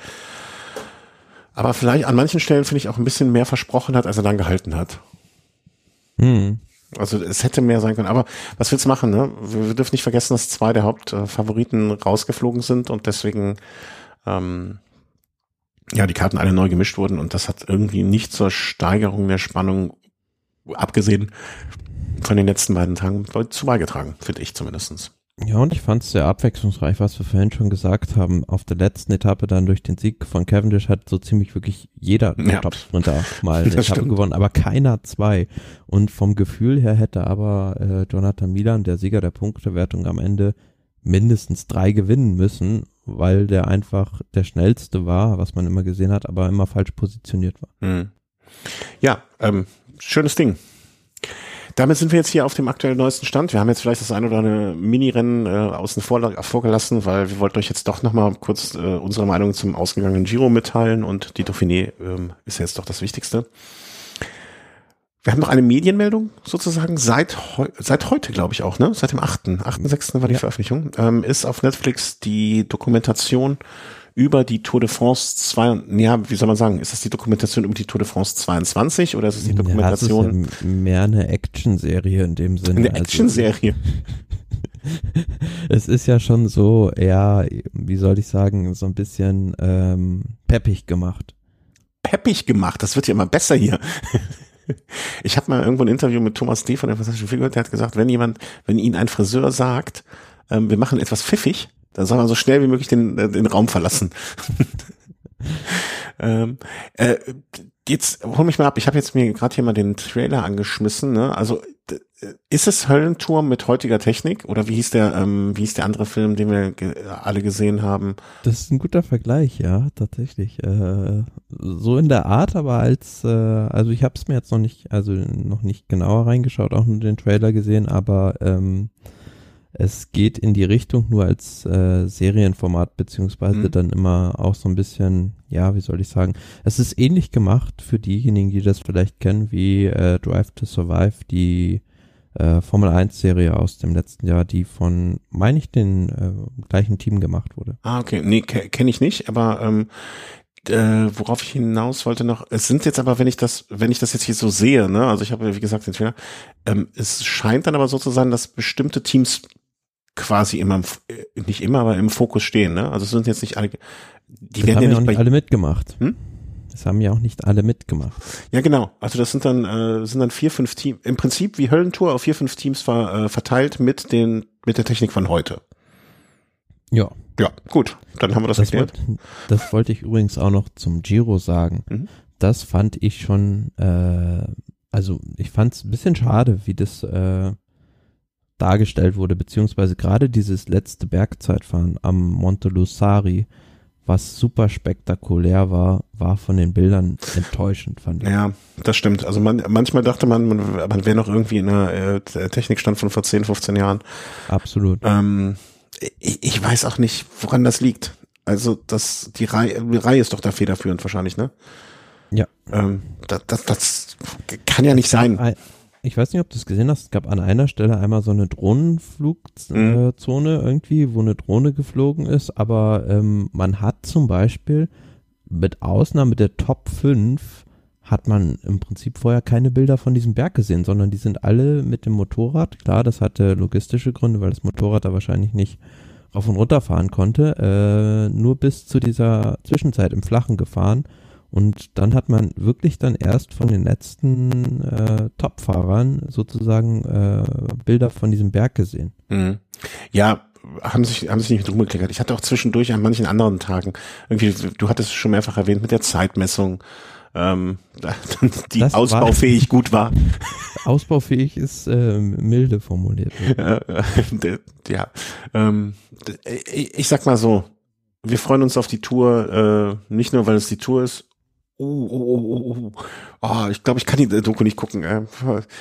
Aber vielleicht an manchen Stellen finde ich auch ein bisschen mehr versprochen hat, als er dann gehalten hat. Hm. Also es hätte mehr sein können. Aber was willst du machen? Ne? Wir, dürfen nicht vergessen, dass zwei der Hauptfavoriten rausgeflogen sind und deswegen ähm, ja die Karten alle neu gemischt wurden und das hat irgendwie nicht zur Steigerung der Spannung, abgesehen von den letzten beiden Tagen, zu beigetragen, finde ich zumindestens. Ja, und ich fand es sehr abwechslungsreich, was wir vorhin schon gesagt haben. Auf der letzten Etappe dann durch den Sieg von Cavendish hat so ziemlich wirklich jeder ja. Top-Sprinter mal eine Etappe stimmt. gewonnen, aber keiner zwei. Und vom Gefühl her hätte aber äh, Jonathan Milan, der Sieger der Punktewertung am Ende, mindestens drei gewinnen müssen, weil der einfach der schnellste war, was man immer gesehen hat, aber immer falsch positioniert war. Hm. Ja, ähm, schönes Ding. Damit sind wir jetzt hier auf dem aktuellen neuesten Stand. Wir haben jetzt vielleicht das ein oder andere Mini-Rennen äh, außen vor vorgelassen, weil wir wollten euch jetzt doch nochmal kurz äh, unsere Meinung zum ausgegangenen Giro mitteilen und die Dauphiné ähm, ist ja jetzt doch das Wichtigste. Wir haben noch eine Medienmeldung sozusagen seit, heu seit heute, glaube ich auch, ne? Seit dem 8. 8.6. war die ja. Veröffentlichung. Ähm, ist auf Netflix die Dokumentation über die Tour de France 2, ja, wie soll man sagen, ist das die Dokumentation über die Tour de France 22 oder ist es die Dokumentation? Ja, das ist ja mehr eine Action-Serie in dem Sinne. Eine also Action-Serie. es ist ja schon so, ja, wie soll ich sagen, so ein bisschen ähm, peppig gemacht. Peppig gemacht, das wird ja immer besser hier. Ich habe mal irgendwo ein Interview mit Thomas D. von der Fantastischen Figur, der hat gesagt, wenn jemand, wenn ihn ein Friseur sagt, ähm, wir machen etwas pfiffig, dann soll man so schnell wie möglich den, äh, den Raum verlassen. ähm, äh, jetzt hol mich mal ab. Ich habe jetzt mir gerade hier mal den Trailer angeschmissen. Ne? Also ist es Höllenturm mit heutiger Technik oder wie hieß der, ähm, wie hieß der andere Film, den wir ge alle gesehen haben? Das ist ein guter Vergleich, ja, tatsächlich. Äh, so in der Art, aber als, äh, also ich habe es mir jetzt noch nicht, also noch nicht genauer reingeschaut, auch nur den Trailer gesehen, aber ähm, es geht in die Richtung nur als äh, Serienformat, beziehungsweise mhm. dann immer auch so ein bisschen, ja, wie soll ich sagen, es ist ähnlich gemacht für diejenigen, die das vielleicht kennen, wie äh, Drive to Survive, die äh, Formel 1 Serie aus dem letzten Jahr, die von, meine ich, den äh, gleichen Team gemacht wurde. Ah, okay. Nee, kenne ich nicht, aber ähm, äh, worauf ich hinaus wollte noch, es sind jetzt aber, wenn ich das, wenn ich das jetzt hier so sehe, ne, also ich habe, wie gesagt, den Trailer, ähm, es scheint dann aber so zu sein, dass bestimmte Teams quasi immer, äh, nicht immer, aber im Fokus stehen, ne? Also es sind jetzt nicht alle, die das werden ja nicht, nicht alle mitgemacht. Hm? Das haben ja auch nicht alle mitgemacht. Ja, genau. Also das sind dann äh, sind dann vier, fünf Teams. Im Prinzip wie Höllentour auf vier, fünf Teams ver, äh, verteilt mit den mit der Technik von heute. Ja. Ja, gut. Dann haben wir das, das erklärt. Wollt, das wollte ich übrigens auch noch zum Giro sagen. Mhm. Das fand ich schon, äh, also ich fand es ein bisschen schade, wie das äh, dargestellt wurde, beziehungsweise gerade dieses letzte Bergzeitfahren am Monte Lusari, was super spektakulär war, war von den Bildern enttäuschend, fand ich. Ja, das stimmt. Also man, manchmal dachte man, man, man wäre noch irgendwie in einer äh, Technikstand von vor 10, 15 Jahren. Absolut. Ähm, ich, ich weiß auch nicht, woran das liegt. Also das, die Reihe, die Reihe ist doch da federführend wahrscheinlich, ne? Ja. Ähm, das, das, das kann ja nicht sein ich weiß nicht, ob du es gesehen hast, es gab an einer Stelle einmal so eine Drohnenflugzone mhm. irgendwie, wo eine Drohne geflogen ist, aber ähm, man hat zum Beispiel mit Ausnahme der Top 5 hat man im Prinzip vorher keine Bilder von diesem Berg gesehen, sondern die sind alle mit dem Motorrad. Klar, das hatte logistische Gründe, weil das Motorrad da wahrscheinlich nicht rauf und runter fahren konnte, äh, nur bis zu dieser Zwischenzeit im Flachen gefahren. Und dann hat man wirklich dann erst von den letzten äh, Top-Fahrern sozusagen äh, Bilder von diesem Berg gesehen. Mhm. Ja, haben sich, haben sich nicht drum geklickert. Ich hatte auch zwischendurch an manchen anderen Tagen, irgendwie, du hattest es schon mehrfach erwähnt, mit der Zeitmessung, ähm, die das ausbaufähig war, gut war. Ausbaufähig ist äh, milde formuliert. ja, ja ähm, ich sag mal so, wir freuen uns auf die Tour, äh, nicht nur, weil es die Tour ist, Oh, oh, oh, oh, oh. oh ich glaube, ich kann die Doku nicht gucken. Äh.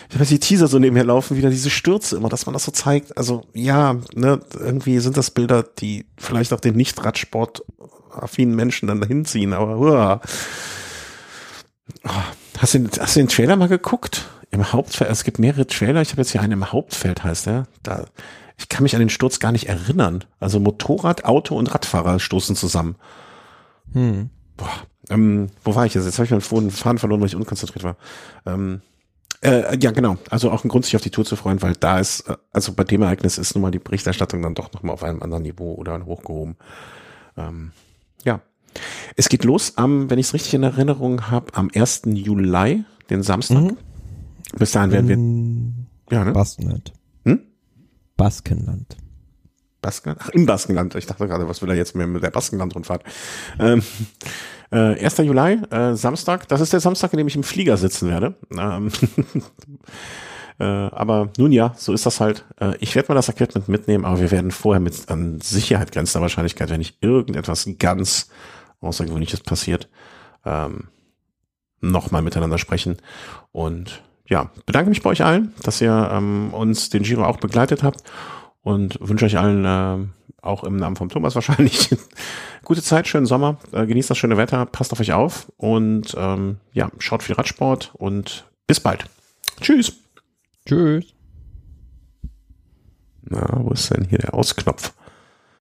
Ich jetzt die Teaser so nebenher laufen, wieder diese Stürze immer, dass man das so zeigt. Also ja, ne, irgendwie sind das Bilder, die vielleicht auch den Nicht-Radsport affinen Menschen dann dahin ziehen, aber uh. oh. hast, du, hast du den Trailer mal geguckt? Im Hauptfeld, es gibt mehrere Trailer, ich habe jetzt hier einen im Hauptfeld, heißt der. Da, ich kann mich an den Sturz gar nicht erinnern. Also Motorrad, Auto und Radfahrer stoßen zusammen. Hm. Boah, ähm, wo war ich jetzt? Jetzt habe ich meinen Faden verloren, weil ich unkonzentriert war. Ähm, äh, ja, genau. Also auch ein Grund, sich auf die Tour zu freuen, weil da ist, äh, also bei dem Ereignis ist nun mal die Berichterstattung dann doch nochmal auf einem anderen Niveau oder hochgehoben. Ähm, ja. Es geht los am, wenn ich es richtig in Erinnerung habe, am 1. Juli, den Samstag. Mhm. Bis dahin werden wir. Ja, ne? Baskenland. Hm? Baskenland. Baskenland? Ach, im Baskenland. Ich dachte gerade, was will er jetzt mit der Baskenland-Rundfahrt? Ähm, äh, 1. Juli, äh, Samstag, das ist der Samstag, in dem ich im Flieger sitzen werde. Ähm, äh, aber nun ja, so ist das halt. Äh, ich werde mal das Equipment mitnehmen, aber wir werden vorher mit an Sicherheit grenzender Wahrscheinlichkeit, wenn nicht irgendetwas ganz Außergewöhnliches passiert, ähm, nochmal miteinander sprechen. Und ja, bedanke mich bei euch allen, dass ihr ähm, uns den Giro auch begleitet habt und wünsche euch allen äh, auch im Namen von Thomas wahrscheinlich gute Zeit, schönen Sommer, äh, genießt das schöne Wetter, passt auf euch auf und ähm, ja, schaut viel Radsport und bis bald. Tschüss. Tschüss. Na, wo ist denn hier der Ausknopf?